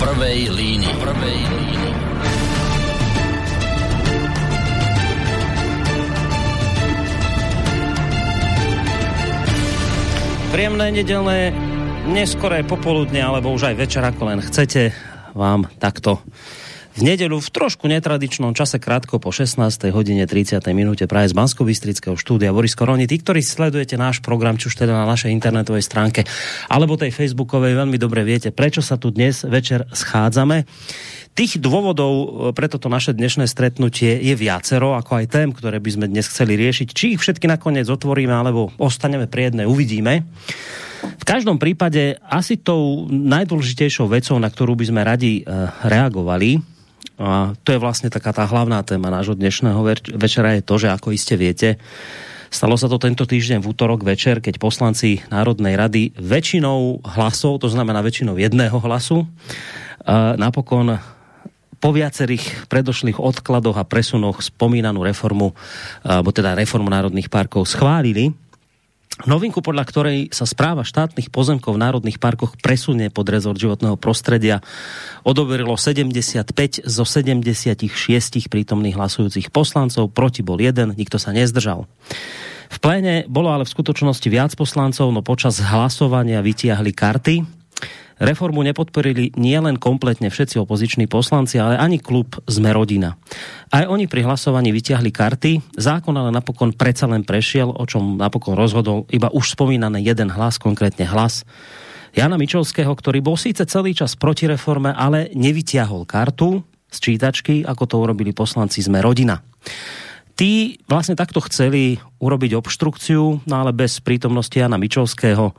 prvej línii. Prvej línii. Príjemné nedelné neskoré popoludne, alebo už aj večer, ako len chcete, vám takto v nedelu v trošku netradičnom čase krátko po 16. hodine 30. minúte práve z bansko štúdia Boris Koroni. Tí, ktorí sledujete náš program, či už teda na našej internetovej stránke alebo tej facebookovej, veľmi dobre viete, prečo sa tu dnes večer schádzame. Tých dôvodov e, pre toto naše dnešné stretnutie je viacero, ako aj tém, ktoré by sme dnes chceli riešiť. Či ich všetky nakoniec otvoríme, alebo ostaneme pri jednej, uvidíme. V každom prípade asi tou najdôležitejšou vecou, na ktorú by sme radi e, reagovali, a to je vlastne taká tá hlavná téma nášho dnešného večera je to, že ako iste viete, Stalo sa to tento týždeň v útorok večer, keď poslanci Národnej rady väčšinou hlasov, to znamená väčšinou jedného hlasu, napokon po viacerých predošlých odkladoch a presunoch spomínanú reformu, alebo teda reformu národných parkov schválili Novinku, podľa ktorej sa správa štátnych pozemkov v národných parkoch presunie pod rezort životného prostredia, odoberilo 75 zo 76 prítomných hlasujúcich poslancov, proti bol jeden, nikto sa nezdržal. V pléne bolo ale v skutočnosti viac poslancov, no počas hlasovania vytiahli karty, Reformu nepodporili nielen kompletne všetci opoziční poslanci, ale ani klub Sme rodina. Aj oni pri hlasovaní vyťahli karty, zákon ale napokon predsa len prešiel, o čom napokon rozhodol iba už spomínaný jeden hlas, konkrétne hlas Jana Mičovského, ktorý bol síce celý čas proti reforme, ale nevyťahol kartu z čítačky, ako to urobili poslanci Sme rodina. Tí vlastne takto chceli urobiť obštrukciu, no ale bez prítomnosti Jana Mičovského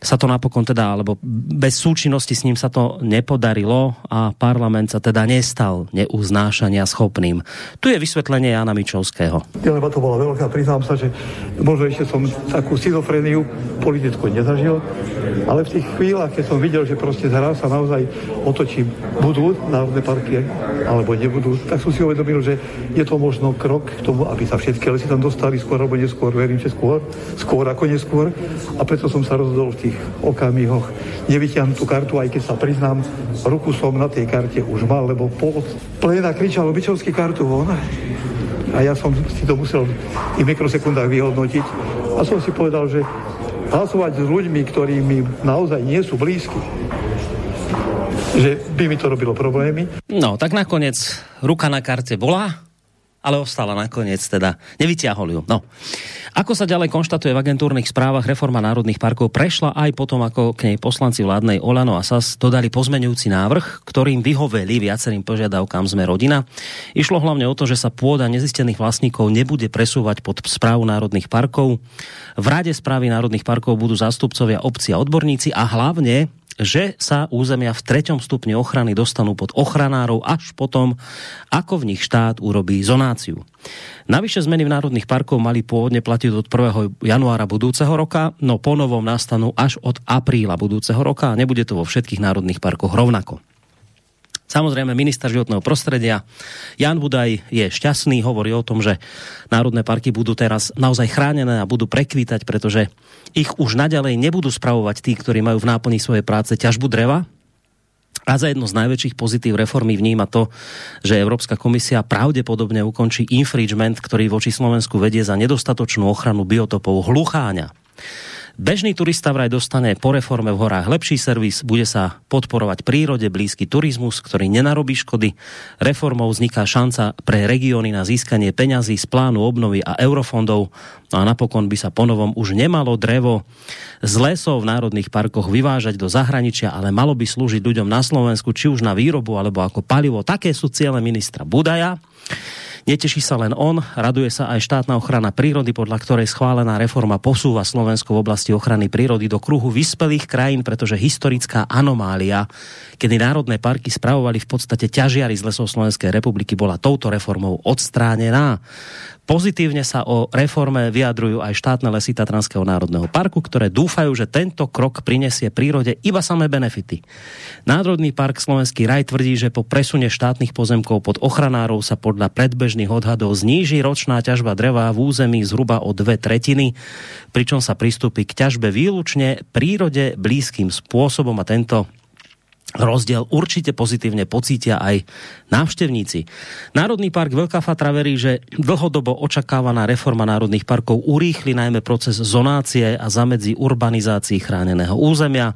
sa to napokon teda, alebo bez súčinnosti s ním sa to nepodarilo a parlament sa teda nestal neuznášania schopným. Tu je vysvetlenie Jana Mičovského. Lebo to bola veľká, priznám sa, že možno ešte som takú schizofreniu politickú nezažil, ale v tých chvíľach, keď som videl, že proste zhra sa naozaj otočí, budú národné parky alebo nebudú, tak som si uvedomil, že je to možno krok k tomu, aby sa všetky lesy tam dostali skôr alebo neskôr, verím, že skôr, skôr ako neskôr a preto som sa rozhodol v tých tých okamihoch nevyťahnuť tú kartu, aj keď sa priznám, ruku som na tej karte už mal, lebo po pléna kričal obyčovský kartu von a ja som si to musel v tých mikrosekundách vyhodnotiť. A som si povedal, že hlasovať s ľuďmi, ktorí mi naozaj nie sú blízki, že by mi to robilo problémy. No, tak nakoniec ruka na karte bola, ale ostala nakoniec teda. Nevyťahol ju. No. Ako sa ďalej konštatuje v agentúrnych správach, reforma národných parkov prešla aj potom, ako k nej poslanci vládnej Olano a SAS dodali pozmenujúci návrh, ktorým vyhoveli viacerým požiadavkám sme rodina. Išlo hlavne o to, že sa pôda nezistených vlastníkov nebude presúvať pod správu národných parkov. V rade správy národných parkov budú zástupcovia obci a odborníci a hlavne že sa územia v treťom stupni ochrany dostanú pod ochranárov až potom, ako v nich štát urobí zonáciu. Navyše zmeny v národných parkoch mali pôvodne platiť od 1. januára budúceho roka, no ponovom nastanú až od apríla budúceho roka a nebude to vo všetkých národných parkoch rovnako. Samozrejme, minister životného prostredia Jan Budaj je šťastný, hovorí o tom, že národné parky budú teraz naozaj chránené a budú prekvítať, pretože ich už naďalej nebudú spravovať tí, ktorí majú v náplni svojej práce ťažbu dreva, a za jedno z najväčších pozitív reformy vníma to, že Európska komisia pravdepodobne ukončí infringement, ktorý voči Slovensku vedie za nedostatočnú ochranu biotopov hlucháňa. Bežný turista vraj dostane po reforme v horách lepší servis, bude sa podporovať prírode blízky turizmus, ktorý nenarobí škody. Reformou vzniká šanca pre regióny na získanie peňazí z plánu obnovy a eurofondov. No a napokon by sa ponovom už nemalo drevo z lesov v národných parkoch vyvážať do zahraničia, ale malo by slúžiť ľuďom na Slovensku, či už na výrobu alebo ako palivo. Také sú ciele ministra Budaja. Neteší sa len on, raduje sa aj štátna ochrana prírody, podľa ktorej schválená reforma posúva Slovensko v oblasti ochrany prírody do kruhu vyspelých krajín, pretože historická anomália, kedy národné parky spravovali v podstate ťažiari z lesov Slovenskej republiky, bola touto reformou odstránená. Pozitívne sa o reforme vyjadrujú aj štátne lesy Tatranského národného parku, ktoré dúfajú, že tento krok prinesie prírode iba samé benefity. Národný park Slovenský raj tvrdí, že po presune štátnych pozemkov pod ochranárov sa podľa predbežných odhadov zníži ročná ťažba dreva v území zhruba o dve tretiny, pričom sa pristúpi k ťažbe výlučne prírode blízkym spôsobom a tento rozdiel určite pozitívne pocítia aj návštevníci. Národný park Veľká Fatra verí, že dlhodobo očakávaná reforma národných parkov urýchli najmä proces zonácie a zamedzi urbanizácii chráneného územia.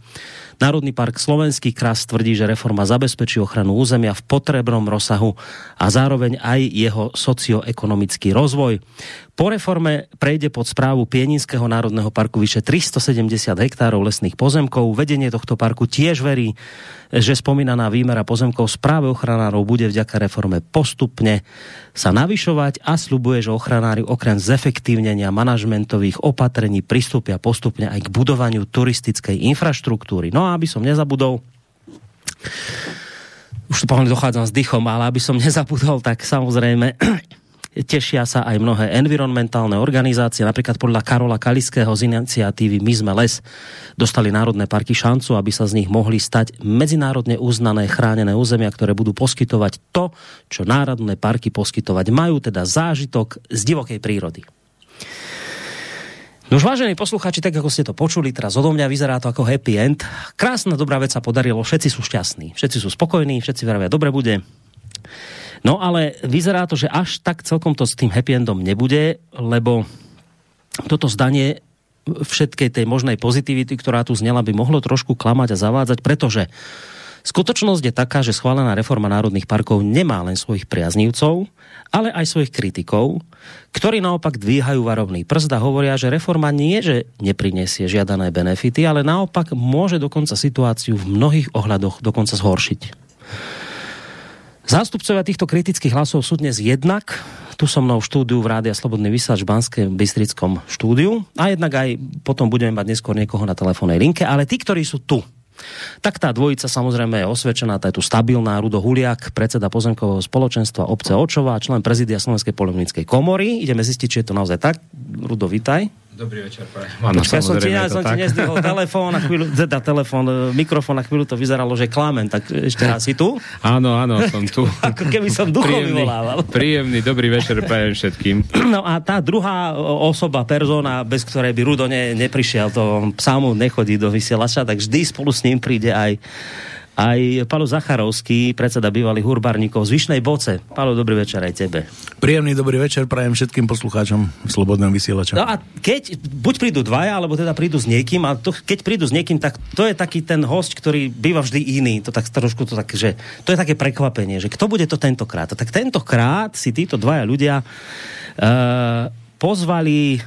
Národný park Slovenský kras tvrdí, že reforma zabezpečí ochranu územia v potrebnom rozsahu a zároveň aj jeho socioekonomický rozvoj. Po reforme prejde pod správu Pieninského národného parku vyše 370 hektárov lesných pozemkov. Vedenie tohto parku tiež verí, že spomínaná výmera pozemkov správe ochranárov bude vďaka reforme postupne sa navyšovať a slubuje, že ochranári okrem zefektívnenia manažmentových opatrení pristúpia postupne aj k budovaniu turistickej infraštruktúry. No aby som nezabudol, už tu pomaly dochádzam s dychom, ale aby som nezabudol, tak samozrejme Tešia sa aj mnohé environmentálne organizácie, napríklad podľa Karola Kaliského z iniciatívy My sme les dostali národné parky šancu, aby sa z nich mohli stať medzinárodne uznané chránené územia, ktoré budú poskytovať to, čo národné parky poskytovať majú, teda zážitok z divokej prírody. No už vážení posluchači, tak ako ste to počuli, teraz odo mňa vyzerá to ako happy end. Krásna dobrá vec sa podarilo, všetci sú šťastní, všetci sú spokojní, všetci verovia, dobre bude. No ale vyzerá to, že až tak celkom to s tým happy endom nebude, lebo toto zdanie všetkej tej možnej pozitivity, ktorá tu znela, by mohlo trošku klamať a zavádzať, pretože skutočnosť je taká, že schválená reforma národných parkov nemá len svojich priaznívcov, ale aj svojich kritikov, ktorí naopak dvíhajú varovný prst a hovoria, že reforma nie, že neprinesie žiadané benefity, ale naopak môže dokonca situáciu v mnohých ohľadoch dokonca zhoršiť. Zástupcovia týchto kritických hlasov sú dnes jednak tu so mnou v štúdiu v Rádia Slobodný vysielač v Banském Bystrickom štúdiu a jednak aj potom budeme mať neskôr niekoho na telefónnej linke, ale tí, ktorí sú tu, tak tá dvojica samozrejme je osvedčená, tá je tu stabilná, Rudo Huliak, predseda pozemkového spoločenstva obce Očová, člen prezidia Slovenskej polemnickej komory. Ideme zistiť, či je to naozaj tak. Rudo, vitaj. Dobrý večer, Áno, Počkaj, som ti, ja som ti nezdvihol telefón, na chvíľu, teda telefón, e, mikrofón, na chvíľu to vyzeralo, že klamen, tak ešte raz si tu? Áno, áno, som tu. Ako keby som duchom príjemný, vyvolával. Príjemný, dobrý večer prajem všetkým. No a tá druhá osoba, persona, bez ktorej by Rudo ne, neprišiel, to sám nechodí do vysielača, tak vždy spolu s ním príde aj aj Palo Zacharovský, predseda bývalých hurbarníkov z Vyšnej Boce. Palo, dobrý večer aj tebe. Príjemný dobrý večer prajem všetkým poslucháčom Slobodného vysielača. No a keď buď prídu dvaja, alebo teda prídu s niekým, a to, keď prídu s niekým, tak to je taký ten host, ktorý býva vždy iný. To tak trošku to tak, že to je také prekvapenie, že kto bude to tentokrát. A tak tentokrát si títo dvaja ľudia uh, pozvali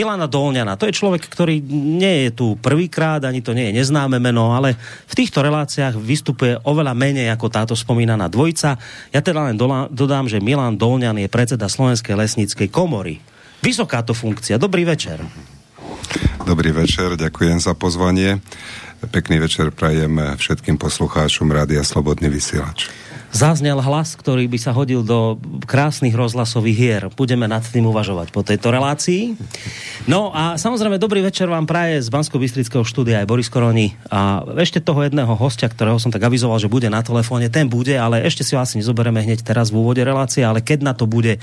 Milana Dolňana, to je človek, ktorý nie je tu prvýkrát, ani to nie je neznáme meno, ale v týchto reláciách vystupuje oveľa menej ako táto spomínaná dvojica. Ja teda len dodám, že Milan Dolňan je predseda Slovenskej lesníckej komory. Vysoká to funkcia. Dobrý večer. Dobrý večer, ďakujem za pozvanie. Pekný večer prajem všetkým poslucháčom Rádia Slobodný vysielač zaznel hlas, ktorý by sa hodil do krásnych rozhlasových hier. Budeme nad tým uvažovať po tejto relácii. No a samozrejme, dobrý večer vám praje z bansko bystrického štúdia aj Boris Koroni. A ešte toho jedného hostia, ktorého som tak avizoval, že bude na telefóne, ten bude, ale ešte si ho asi nezoberieme hneď teraz v úvode relácie, ale keď na to bude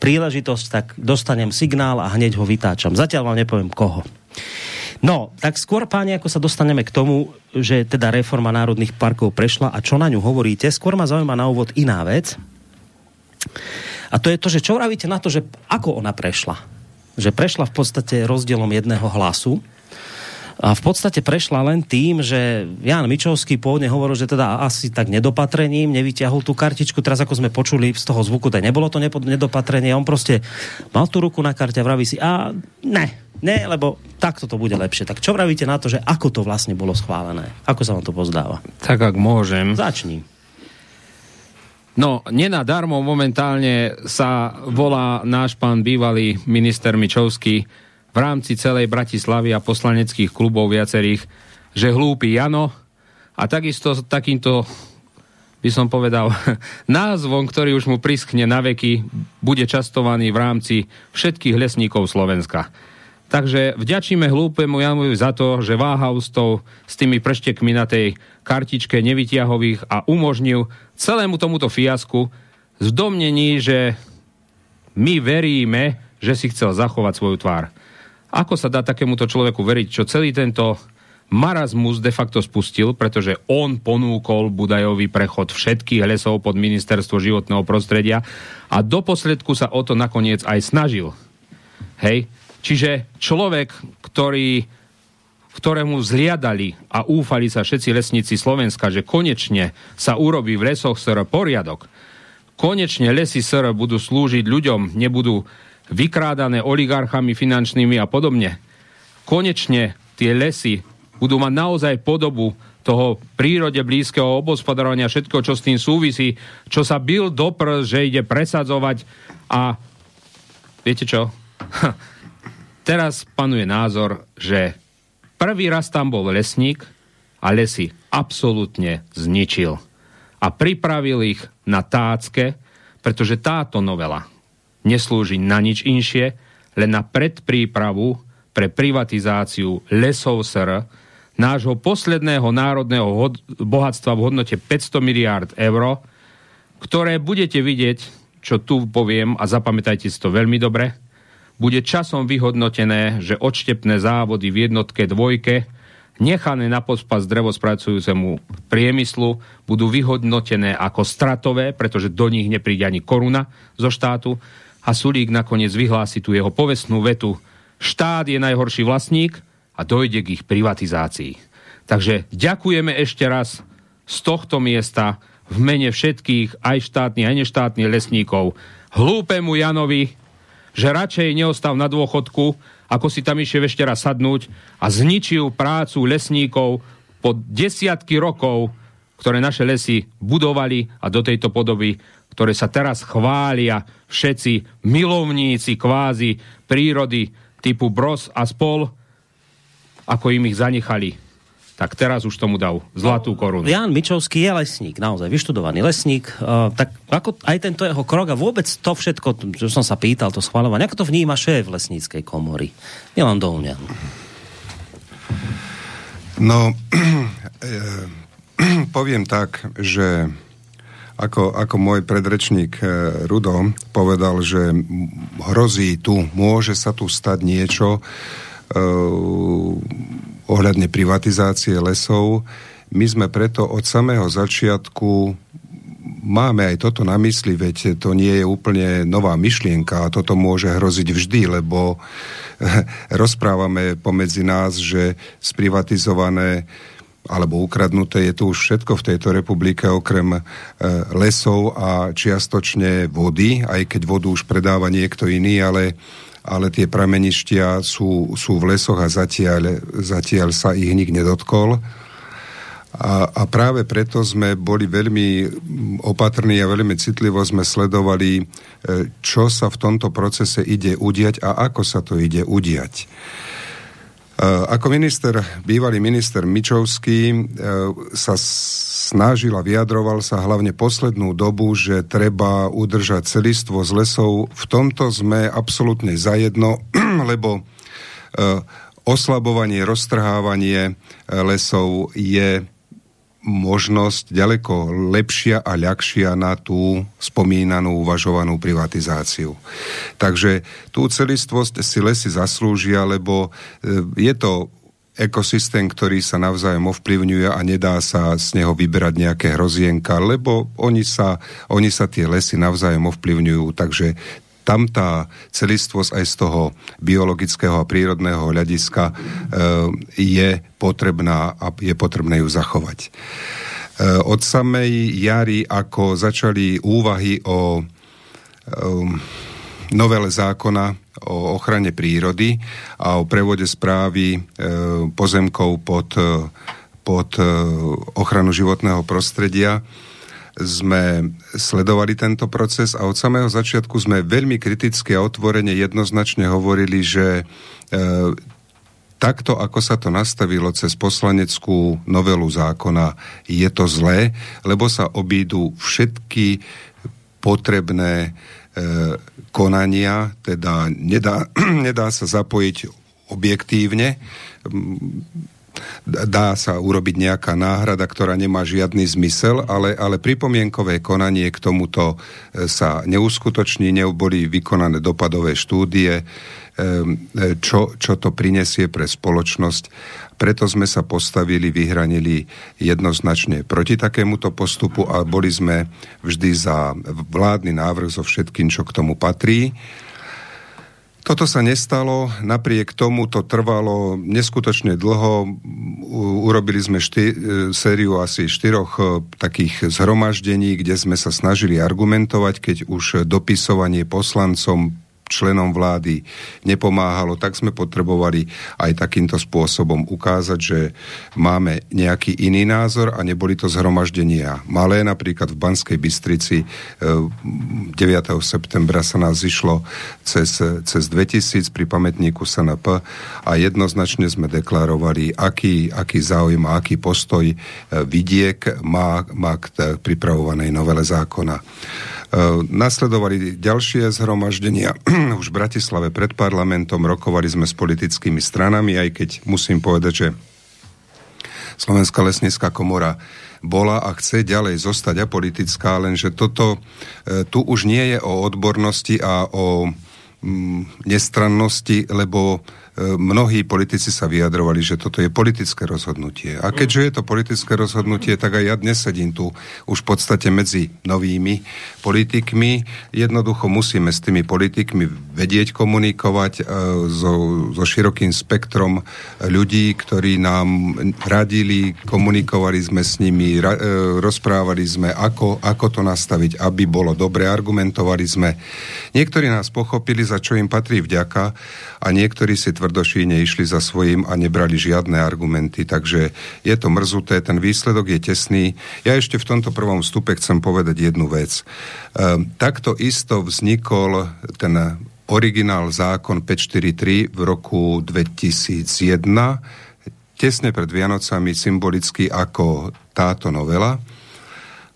príležitosť, tak dostanem signál a hneď ho vytáčam. Zatiaľ vám nepoviem koho. No, tak skôr, páni, ako sa dostaneme k tomu, že teda reforma národných parkov prešla a čo na ňu hovoríte, skôr ma zaujíma na úvod iná vec. A to je to, že čo vravíte na to, že ako ona prešla? Že prešla v podstate rozdielom jedného hlasu, a v podstate prešla len tým, že Jan Mičovský pôvodne hovoril, že teda asi tak nedopatrením nevyťahol tú kartičku. Teraz ako sme počuli z toho zvuku, tak nebolo to nedopatrenie. On proste mal tú ruku na karte a vraví si, a ne, ne, lebo takto to bude lepšie. Tak čo vravíte na to, že ako to vlastne bolo schválené? Ako sa vám to pozdáva? Tak ak môžem. Začni. No, nenadarmo momentálne sa volá náš pán bývalý minister Mičovský v rámci celej Bratislavy a poslaneckých klubov viacerých, že hlúpi Jano a takisto takýmto by som povedal, názvom, ktorý už mu priskne na veky, bude častovaný v rámci všetkých lesníkov Slovenska. Takže vďačíme hlúpemu Janovi za to, že váhal s, tou, s tými preštekmi na tej kartičke nevytiahových a umožnil celému tomuto fiasku zdomnení, že my veríme, že si chcel zachovať svoju tvár. Ako sa dá takémuto človeku veriť, čo celý tento marazmus de facto spustil, pretože on ponúkol Budajový prechod všetkých lesov pod ministerstvo životného prostredia a do posledku sa o to nakoniec aj snažil. Hej? Čiže človek, ktorý, ktorému zliadali a úfali sa všetci lesníci Slovenska, že konečne sa urobí v lesoch SR poriadok, konečne lesy SR budú slúžiť ľuďom, nebudú vykrádané oligarchami finančnými a podobne. Konečne tie lesy budú mať naozaj podobu toho prírode blízkeho obospodarovania, všetko, čo s tým súvisí, čo sa bil do že ide presadzovať a viete čo? Teraz panuje názor, že prvý raz tam bol lesník a lesy absolútne zničil. A pripravil ich na tácke, pretože táto novela neslúži na nič inšie, len na predprípravu pre privatizáciu lesov SR, nášho posledného národného bohatstva v hodnote 500 miliárd eur, ktoré budete vidieť, čo tu poviem a zapamätajte si to veľmi dobre, bude časom vyhodnotené, že odštepné závody v jednotke dvojke nechané na pospas drevospracujúcemu priemyslu budú vyhodnotené ako stratové, pretože do nich nepríde ani koruna zo štátu a Sulík nakoniec vyhlási tu jeho povestnú vetu štát je najhorší vlastník a dojde k ich privatizácii. Takže ďakujeme ešte raz z tohto miesta v mene všetkých, aj štátnych, aj neštátnych lesníkov, hlúpemu Janovi, že radšej neostav na dôchodku, ako si tam išiel ešte raz sadnúť a zničil prácu lesníkov po desiatky rokov, ktoré naše lesy budovali a do tejto podoby, ktoré sa teraz chvália všetci milovníci kvázi prírody typu Bros a spol, ako im ich zanechali. Tak teraz už tomu dal zlatú korunu. Jan Mičovský je lesník, naozaj vyštudovaný lesník. Uh, tak ako aj tento jeho krok a vôbec to všetko, čo som sa pýtal, to schvalovanie, ako to vníma šéf lesníckej komory? Milan Dolňan. No, poviem tak, že ako, ako môj predrečník eh, Rudo povedal, že hrozí tu, môže sa tu stať niečo, uh, ohľadne privatizácie lesov. My sme preto od samého začiatku máme aj toto na mysli, veď to nie je úplne nová myšlienka a toto môže hroziť vždy, lebo rozprávame pomedzi nás, že sprivatizované alebo ukradnuté je tu už všetko v tejto republike okrem e, lesov a čiastočne vody, aj keď vodu už predáva niekto iný, ale ale tie prameništia sú, sú v lesoch a zatiaľ, zatiaľ sa ich nik nedotkol. A, a práve preto sme boli veľmi opatrní a veľmi citlivo sme sledovali, e, čo sa v tomto procese ide udiať a ako sa to ide udiať. E, ako minister, bývalý minister Mičovský e, sa snažil a vyjadroval sa hlavne poslednú dobu, že treba udržať celistvo z lesov. V tomto sme absolútne zajedno, lebo e, oslabovanie, roztrhávanie lesov je možnosť ďaleko lepšia a ľahšia na tú spomínanú uvažovanú privatizáciu. Takže tú celistvosť si lesy zaslúžia, lebo e, je to ekosystém, ktorý sa navzájom ovplyvňuje a nedá sa z neho vyberať nejaké hrozienka, lebo oni sa, oni sa tie lesy navzájom ovplyvňujú, takže tam tá celistvosť aj z toho biologického a prírodného hľadiska e, je potrebná a je potrebné ju zachovať. E, od samej jary, ako začali úvahy o e, novele zákona o ochrane prírody a o prevode správy pozemkov pod, pod ochranu životného prostredia sme sledovali tento proces a od samého začiatku sme veľmi kriticky a otvorene jednoznačne hovorili, že e, takto, ako sa to nastavilo cez poslaneckú novelu zákona, je to zlé, lebo sa obídu všetky potrebné e, konania, teda nedá, nedá sa zapojiť objektívne, dá sa urobiť nejaká náhrada, ktorá nemá žiadny zmysel, ale, ale pripomienkové konanie k tomuto e, sa neuskutoční, neboli vykonané dopadové štúdie, e, čo, čo to prinesie pre spoločnosť. preto sme sa postavili, vyhranili jednoznačne proti takémuto postupu a boli sme vždy za vládny návrh so všetkým, čo k tomu patrí. Toto sa nestalo, napriek tomu to trvalo neskutočne dlho. Urobili sme šty, e, sériu asi štyroch e, takých zhromaždení, kde sme sa snažili argumentovať, keď už dopisovanie poslancom členom vlády nepomáhalo, tak sme potrebovali aj takýmto spôsobom ukázať, že máme nejaký iný názor a neboli to zhromaždenia malé. Napríklad v Banskej Bystrici 9. Eh, septembra sa nás zišlo cez, cez 2000 pri pamätníku SNP a jednoznačne sme deklarovali, aký, aký záujem a aký postoj eh, vidiek má, má k pripravovanej novele zákona. Eh, nasledovali ďalšie zhromaždenia. Už v Bratislave pred parlamentom, rokovali sme s politickými stranami, aj keď musím povedať, že Slovenská lesnická komora bola a chce ďalej zostať apolitická, lenže toto eh, tu už nie je o odbornosti a o mm, nestrannosti, lebo E, mnohí politici sa vyjadrovali, že toto je politické rozhodnutie. A keďže je to politické rozhodnutie, tak aj ja dnes sedím tu už v podstate medzi novými politikmi. Jednoducho musíme s tými politikmi vedieť komunikovať e, so, so širokým spektrom ľudí, ktorí nám radili, komunikovali sme s nimi, ra, e, rozprávali sme, ako, ako to nastaviť, aby bolo dobre, argumentovali sme. Niektorí nás pochopili, za čo im patrí vďaka a niektorí si tvrdošíne išli za svojím a nebrali žiadne argumenty, takže je to mrzuté, ten výsledok je tesný. Ja ešte v tomto prvom vstupe chcem povedať jednu vec. E, takto isto vznikol ten originál zákon 543 v roku 2001, tesne pred Vianocami symbolicky ako táto novela.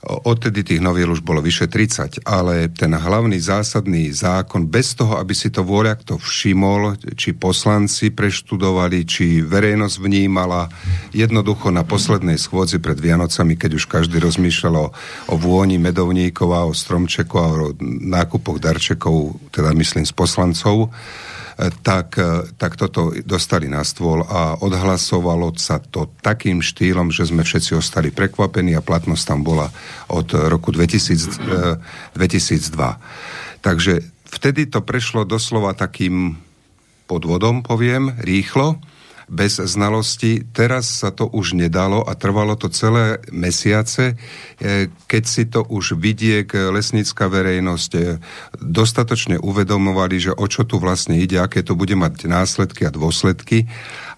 Odtedy tých noviel už bolo vyše 30, ale ten hlavný zásadný zákon, bez toho, aby si to vôľa kto všimol, či poslanci preštudovali, či verejnosť vnímala, jednoducho na poslednej schôdzi pred Vianocami, keď už každý rozmýšľal o, o vôni medovníkov a o stromčeku a o nákupoch darčekov, teda myslím z poslancov, tak, e, tak toto dostali na stôl a odhlasovalo sa to takým štýlom, že sme všetci ostali prekvapení a platnosť tam bola od roku 2000, 2002. E, Takže vtedy to prešlo doslova takým podvodom, poviem, rýchlo bez znalosti. Teraz sa to už nedalo a trvalo to celé mesiace, e, keď si to už vidiek, lesnícka verejnosť e, dostatočne uvedomovali, že o čo tu vlastne ide, aké to bude mať následky a dôsledky.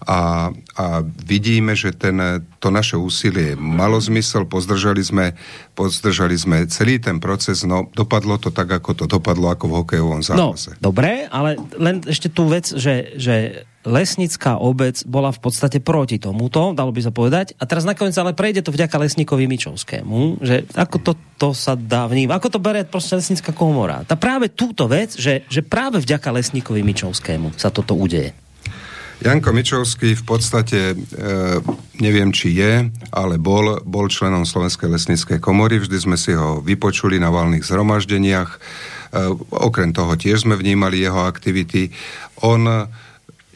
A, a vidíme, že ten, to naše úsilie malo zmysel, pozdržali sme, pozdržali sme celý ten proces, no dopadlo to tak, ako to dopadlo, ako v hokejovom zápase. No, dobre, ale len ešte tú vec, že, že lesnická obec bola v podstate proti tomuto, dalo by sa povedať. A teraz nakoniec ale prejde to vďaka lesníkovi Mičovskému, že ako to, to sa dá vnímať, ako to berie proste lesnická komora. Tá práve túto vec, že, že práve vďaka lesníkovi Mičovskému sa toto udeje. Janko Mičovský v podstate, e, neviem či je, ale bol, bol členom Slovenskej lesníckej komory, vždy sme si ho vypočuli na valných zhromaždeniach, e, okrem toho tiež sme vnímali jeho aktivity. On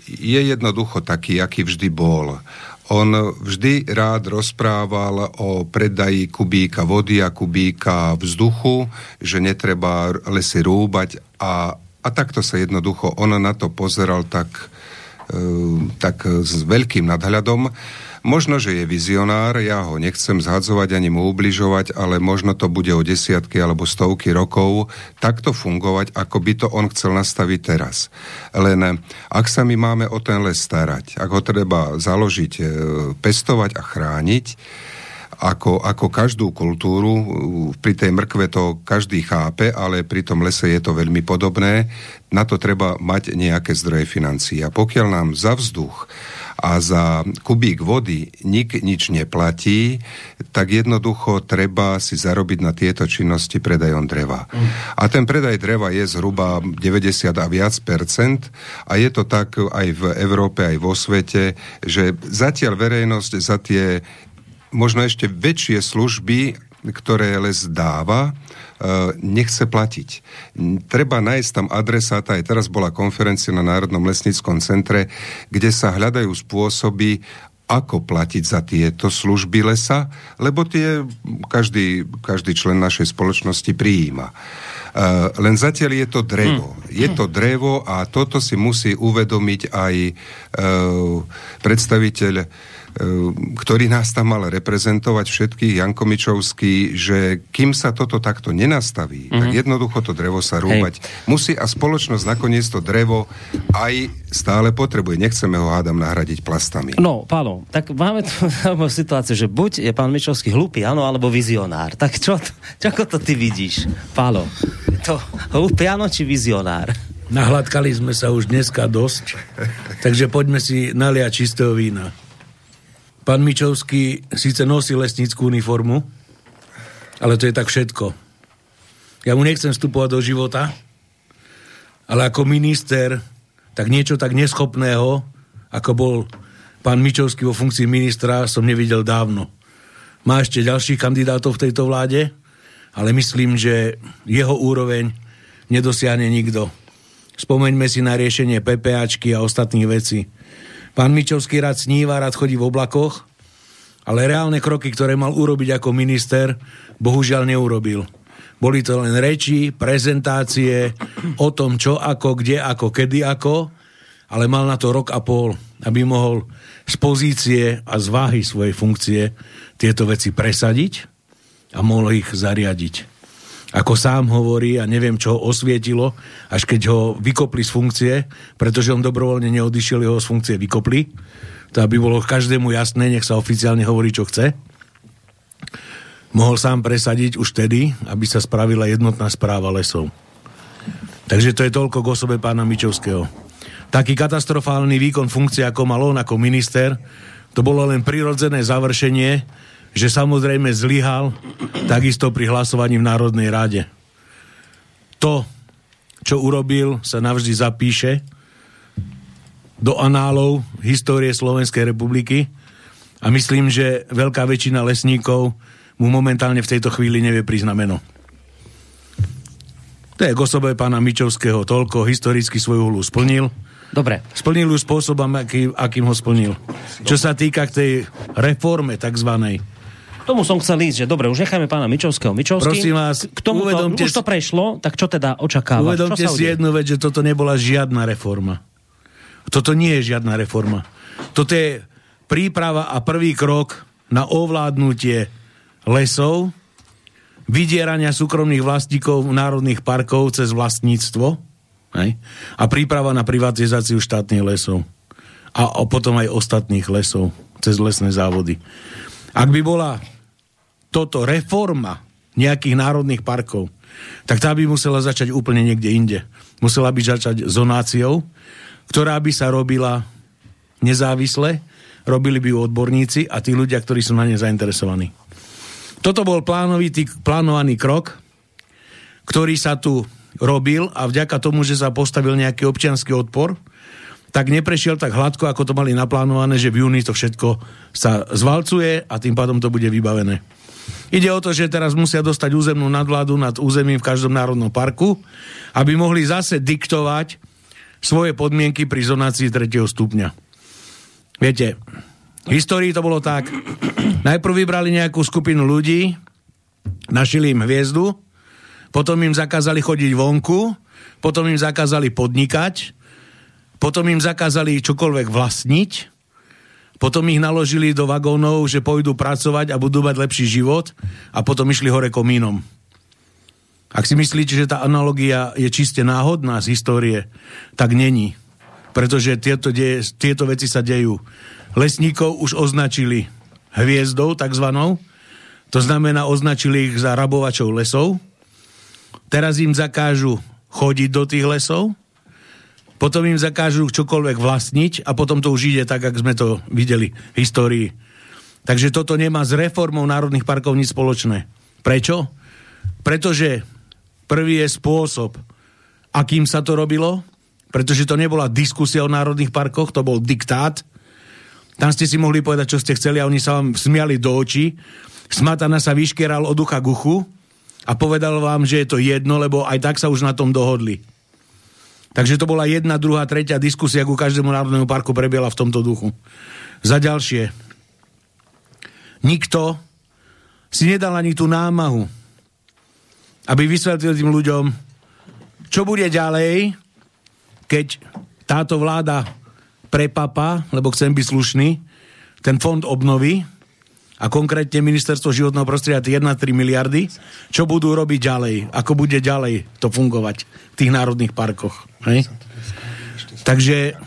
je jednoducho taký, aký vždy bol. On vždy rád rozprával o predaji kubíka vody a kubíka vzduchu, že netreba lesy rúbať a, a takto sa jednoducho on na to pozeral tak, tak s veľkým nadhľadom. Možno, že je vizionár, ja ho nechcem zhadzovať ani mu ubližovať, ale možno to bude o desiatky alebo stovky rokov takto fungovať, ako by to on chcel nastaviť teraz. Len ak sa my máme o ten les starať, ak ho treba založiť, e, pestovať a chrániť, ako, ako každú kultúru, pri tej mrkve to každý chápe, ale pri tom lese je to veľmi podobné. Na to treba mať nejaké zdroje financií. A pokiaľ nám za vzduch a za kubík vody nik nič neplatí, tak jednoducho treba si zarobiť na tieto činnosti predajom dreva. Mm. A ten predaj dreva je zhruba 90 a viac percent a je to tak aj v Európe, aj vo svete, že zatiaľ verejnosť za tie možno ešte väčšie služby, ktoré les dáva, Eh, nechce platiť. Treba nájsť tam adresáta, aj teraz bola konferencia na Národnom lesníckom centre, kde sa hľadajú spôsoby, ako platiť za tieto služby lesa, lebo tie každý, každý člen našej spoločnosti prijíma. Uh, len zatiaľ je to drevo. Hmm. Je to drevo a toto si musí uvedomiť aj uh, predstaviteľ ktorý nás tam mal reprezentovať všetkých, Janko Mičovský, že kým sa toto takto nenastaví, mm-hmm. tak mhm. jednoducho to drevo sa rúbať Hej. musí a spoločnosť nakoniec to drevo aj stále potrebuje. Nechceme ho hádam nahradiť plastami. No, Pálo, tak máme tu situáciu, že buď je pán Mičovský hlupý, áno, alebo vizionár. Tak čo, čo ako to ty vidíš, Pálo? To hlupý, áno, či vizionár? Nahladkali sme sa už dneska dosť, takže poďme si naliať čistého vína. Pán Mičovský síce nosí lesníckú uniformu, ale to je tak všetko. Ja mu nechcem vstupovať do života, ale ako minister, tak niečo tak neschopného, ako bol pán Mičovský vo funkcii ministra, som nevidel dávno. Má ešte ďalších kandidátov v tejto vláde, ale myslím, že jeho úroveň nedosiahne nikto. Spomeňme si na riešenie PPAčky a ostatných vecí. Pán Mičovský rád sníva, rád chodí v oblakoch, ale reálne kroky, ktoré mal urobiť ako minister, bohužiaľ neurobil. Boli to len reči, prezentácie o tom, čo ako, kde ako, kedy ako, ale mal na to rok a pol, aby mohol z pozície a z váhy svojej funkcie tieto veci presadiť a mohol ich zariadiť. Ako sám hovorí, a neviem, čo ho osvietilo, až keď ho vykopli z funkcie, pretože on dobrovoľne neodišiel, jeho z funkcie vykopli, to aby bolo každému jasné, nech sa oficiálne hovorí, čo chce. Mohol sám presadiť už tedy, aby sa spravila jednotná správa lesov. Takže to je toľko k osobe pána Mičovského. Taký katastrofálny výkon funkcie, ako mal on ako minister, to bolo len prirodzené završenie že samozrejme zlyhal takisto pri hlasovaní v Národnej rade. To, čo urobil, sa navždy zapíše do análov histórie Slovenskej republiky a myslím, že veľká väčšina lesníkov mu momentálne v tejto chvíli nevie priznať meno. To je k osobe pána Mičovského toľko, historicky svoju hlu splnil. Dobre. Splnil ju spôsobom, aký, akým ho splnil. Dobre. Čo sa týka k tej reforme takzvanej, tomu som chcel ísť, že dobre, už necháme pána Mičovského. Mičovský, Prosím vás, k tomu to, už to prešlo, tak čo teda očakáva? Uvedomte si jednu vec, že toto nebola žiadna reforma. Toto nie je žiadna reforma. Toto je príprava a prvý krok na ovládnutie lesov, vydierania súkromných vlastníkov národných parkov cez vlastníctvo hej? a príprava na privatizáciu štátnych lesov. A, a potom aj ostatných lesov cez lesné závody. Ak by bola toto reforma nejakých národných parkov, tak tá by musela začať úplne niekde inde. Musela by začať zonáciou, ktorá by sa robila nezávisle, robili by ju odborníci a tí ľudia, ktorí sú na ne zainteresovaní. Toto bol plánovitý, plánovaný krok, ktorý sa tu robil a vďaka tomu, že sa postavil nejaký občianský odpor, tak neprešiel tak hladko, ako to mali naplánované, že v júni to všetko sa zvalcuje a tým pádom to bude vybavené. Ide o to, že teraz musia dostať územnú nadvládu nad územím v každom národnom parku, aby mohli zase diktovať svoje podmienky pri zonácii tretieho stupňa. Viete, v histórii to bolo tak. Najprv vybrali nejakú skupinu ľudí, našili im hviezdu, potom im zakázali chodiť vonku, potom im zakázali podnikať, potom im zakázali čokoľvek vlastniť, potom ich naložili do vagónov, že pôjdu pracovať a budú mať lepší život a potom išli hore komínom. Ak si myslíte, že tá analogia je čiste náhodná z histórie, tak není. Pretože tieto, deje, tieto veci sa dejú. Lesníkov už označili hviezdou, takzvanou. To znamená, označili ich za rabovačov lesov. Teraz im zakážu chodiť do tých lesov potom im zakážu čokoľvek vlastniť a potom to už ide tak, ako sme to videli v histórii. Takže toto nemá s reformou národných parkov nič spoločné. Prečo? Pretože prvý je spôsob, akým sa to robilo, pretože to nebola diskusia o národných parkoch, to bol diktát. Tam ste si mohli povedať, čo ste chceli a oni sa vám smiali do očí. Smatana sa vyškeral od ducha k uchu a povedal vám, že je to jedno, lebo aj tak sa už na tom dohodli. Takže to bola jedna, druhá, tretia diskusia ku každému národnému parku prebiela v tomto duchu. Za ďalšie, nikto si nedal ani tú námahu, aby vysvetlil tým ľuďom, čo bude ďalej, keď táto vláda prepapa, lebo chcem byť slušný, ten fond obnovy a konkrétne ministerstvo životného prostredia 1,3 miliardy, čo budú robiť ďalej, ako bude ďalej to fungovať v tých národných parkoch. Hej? Takže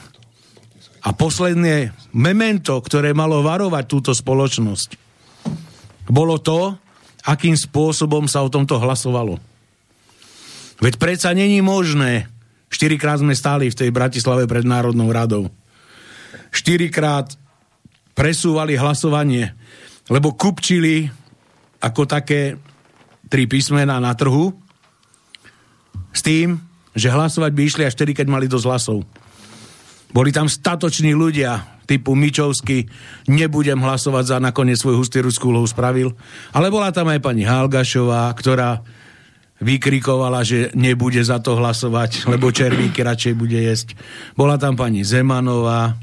a posledné memento, ktoré malo varovať túto spoločnosť, bolo to, akým spôsobom sa o tomto hlasovalo. Veď predsa není možné, štyrikrát sme stáli v tej Bratislave pred Národnou radou, štyrikrát presúvali hlasovanie, lebo kupčili ako také tri písmená na trhu s tým, že hlasovať by išli až vtedy, keď mali dosť hlasov. Boli tam statoční ľudia, typu Mičovský, nebudem hlasovať za nakoniec svoju hustierskú úlohu spravil. Ale bola tam aj pani Halgašová, ktorá vykrikovala, že nebude za to hlasovať, lebo červíky radšej bude jesť. Bola tam pani Zemanová,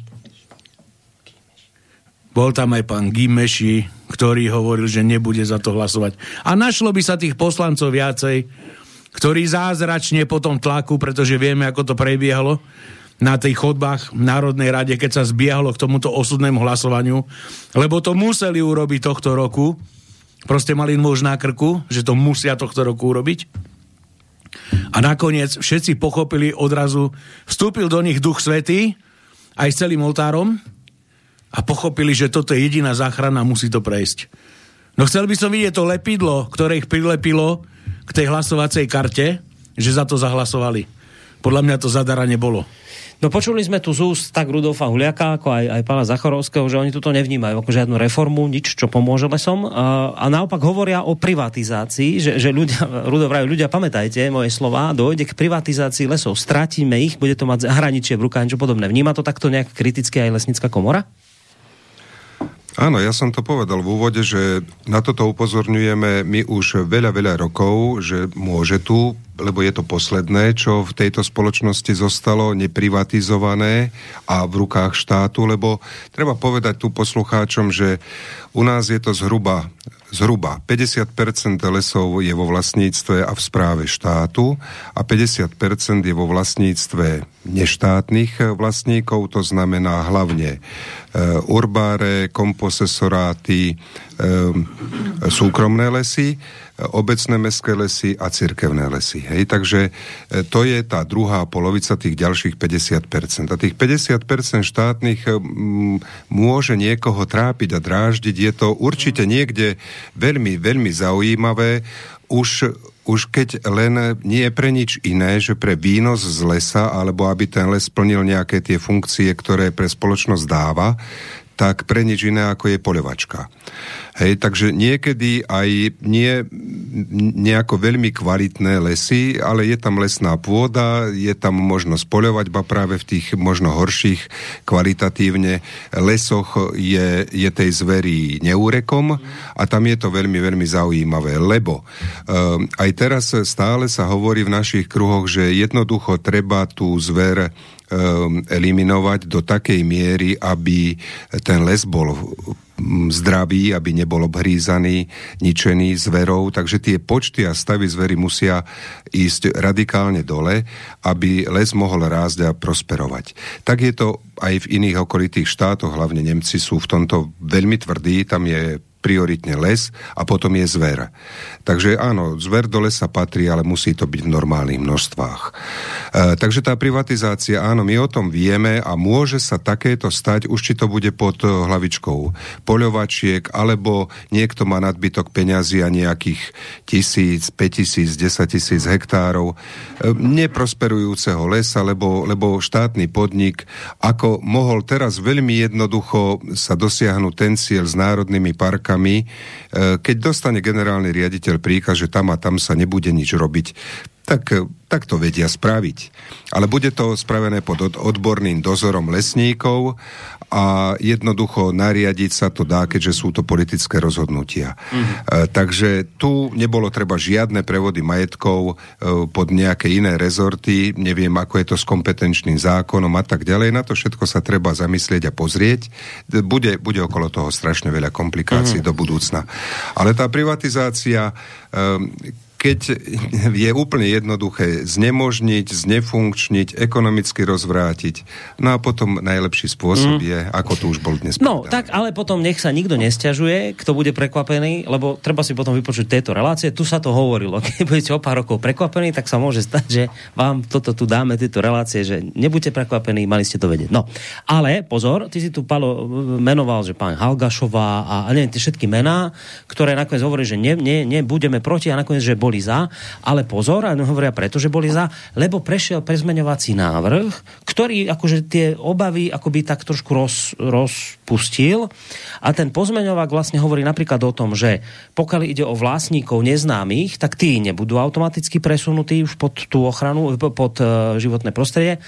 bol tam aj pán Gimeši, ktorý hovoril, že nebude za to hlasovať. A našlo by sa tých poslancov viacej, ktorí zázračne potom tlaku, pretože vieme, ako to prebiehalo, na tých chodbách v Národnej rade, keď sa zbiehalo k tomuto osudnému hlasovaniu, lebo to museli urobiť tohto roku, proste mali nôž na krku, že to musia tohto roku urobiť. A nakoniec všetci pochopili odrazu, vstúpil do nich duch svetý, aj s celým oltárom, a pochopili, že toto je jediná záchrana, musí to prejsť. No chcel by som vidieť to lepidlo, ktoré ich prilepilo k tej hlasovacej karte, že za to zahlasovali. Podľa mňa to zadara nebolo. No počuli sme tu z úst tak Rudolfa Huliaka, ako aj, aj pána Zachorovského, že oni tuto nevnímajú ako žiadnu reformu, nič, čo pomôže lesom. A, a naopak hovoria o privatizácii, že, že ľudia, Rudolf ľudia, pamätajte moje slova, dojde k privatizácii lesov, stratíme ich, bude to mať hraničie v rukách, niečo podobné. Vníma to takto nejak kriticky aj lesnícka komora? Áno, ja som to povedal v úvode, že na toto upozorňujeme my už veľa, veľa rokov, že môže tu, lebo je to posledné, čo v tejto spoločnosti zostalo neprivatizované a v rukách štátu, lebo treba povedať tu poslucháčom, že u nás je to zhruba zhruba 50% lesov je vo vlastníctve a v správe štátu a 50% je vo vlastníctve neštátnych vlastníkov, to znamená hlavne e, urbáre, komposesoráty, e, súkromné lesy obecné mestské lesy a cirkevné lesy. Hej? Takže e, to je tá druhá polovica tých ďalších 50%. A tých 50% štátnych môže niekoho trápiť a dráždiť. Je to určite niekde veľmi, veľmi zaujímavé. Už už keď len nie pre nič iné, že pre výnos z lesa, alebo aby ten les splnil nejaké tie funkcie, ktoré pre spoločnosť dáva, tak pre nič iné ako je poľovačka. Hej, takže niekedy aj nie nejako veľmi kvalitné lesy, ale je tam lesná pôda, je tam možno spoľovať, ba práve v tých možno horších kvalitatívne lesoch je, je tej zvery neúrekom a tam je to veľmi, veľmi zaujímavé, lebo um, aj teraz stále sa hovorí v našich kruhoch, že jednoducho treba tú zver eliminovať do takej miery, aby ten les bol zdravý, aby nebol obhrízaný, ničený zverou. Takže tie počty a stavy zvery musia ísť radikálne dole, aby les mohol rásť a prosperovať. Tak je to aj v iných okolitých štátoch, hlavne Nemci sú v tomto veľmi tvrdí, tam je prioritne les a potom je zver. Takže áno, zver do lesa patrí, ale musí to byť v normálnych množstvách. E, takže tá privatizácia, áno, my o tom vieme a môže sa takéto stať, už či to bude pod hlavičkou poľovačiek, alebo niekto má nadbytok peňazí a nejakých tisíc, 5 tisíc, 10 tisíc hektárov e, neprosperujúceho lesa, lebo, lebo štátny podnik, ako mohol teraz veľmi jednoducho sa dosiahnuť ten cieľ s národnými parkami, rokami, e, keď dostane generálny riaditeľ príkaz, že tam a tam sa nebude nič robiť, tak, tak to vedia spraviť. Ale bude to spravené pod odborným dozorom lesníkov a jednoducho nariadiť sa to dá, keďže sú to politické rozhodnutia. Mm-hmm. E, takže tu nebolo treba žiadne prevody majetkov e, pod nejaké iné rezorty, neviem, ako je to s kompetenčným zákonom a tak ďalej. Na to všetko sa treba zamyslieť a pozrieť. Bude, bude okolo toho strašne veľa komplikácií mm-hmm. do budúcna. Ale tá privatizácia... E, keď je úplne jednoduché znemožniť, znefunkčniť, ekonomicky rozvrátiť. No a potom najlepší spôsob mm. je, ako tu už bol dnes No, povedané. tak ale potom nech sa nikto nestiažuje, kto bude prekvapený, lebo treba si potom vypočuť tieto relácie. Tu sa to hovorilo. Keď budete o pár rokov prekvapení, tak sa môže stať, že vám toto tu dáme, tieto relácie, že nebuďte prekvapení, mali ste to vedieť. No, ale pozor, ty si tu, Palo, menoval, že pán Halgašová a, a neviem, tie všetky mená, ktoré nakoniec hovorí, že ne, ne, nebudeme proti a nakoniec, že boli boli za, ale pozor, a hovoria preto, že boli za, lebo prešiel prezmeňovací návrh, ktorý akože tie obavy akoby tak trošku roz, rozpustil. A ten pozmeňovák vlastne hovorí napríklad o tom, že pokiaľ ide o vlastníkov neznámych, tak tí nebudú automaticky presunutí už pod tú ochranu, pod uh, životné prostredie.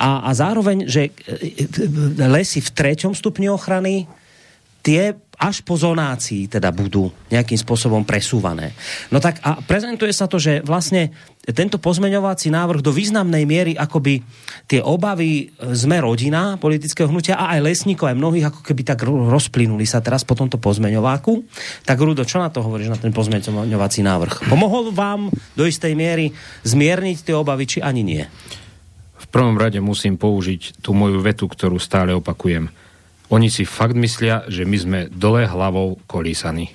A, a zároveň, že e, e, lesy v treťom stupni ochrany tie až po zonácii teda budú nejakým spôsobom presúvané. No tak a prezentuje sa to, že vlastne tento pozmeňovací návrh do významnej miery akoby tie obavy e, sme rodina politického hnutia a aj lesníkov, aj mnohých ako keby tak rozplynuli sa teraz po tomto pozmeňováku. Tak Rudo, čo na to hovoríš, na ten pozmeňovací návrh? Pomohol vám do istej miery zmierniť tie obavy, či ani nie? V prvom rade musím použiť tú moju vetu, ktorú stále opakujem oni si fakt myslia, že my sme dole hlavou kolísaní.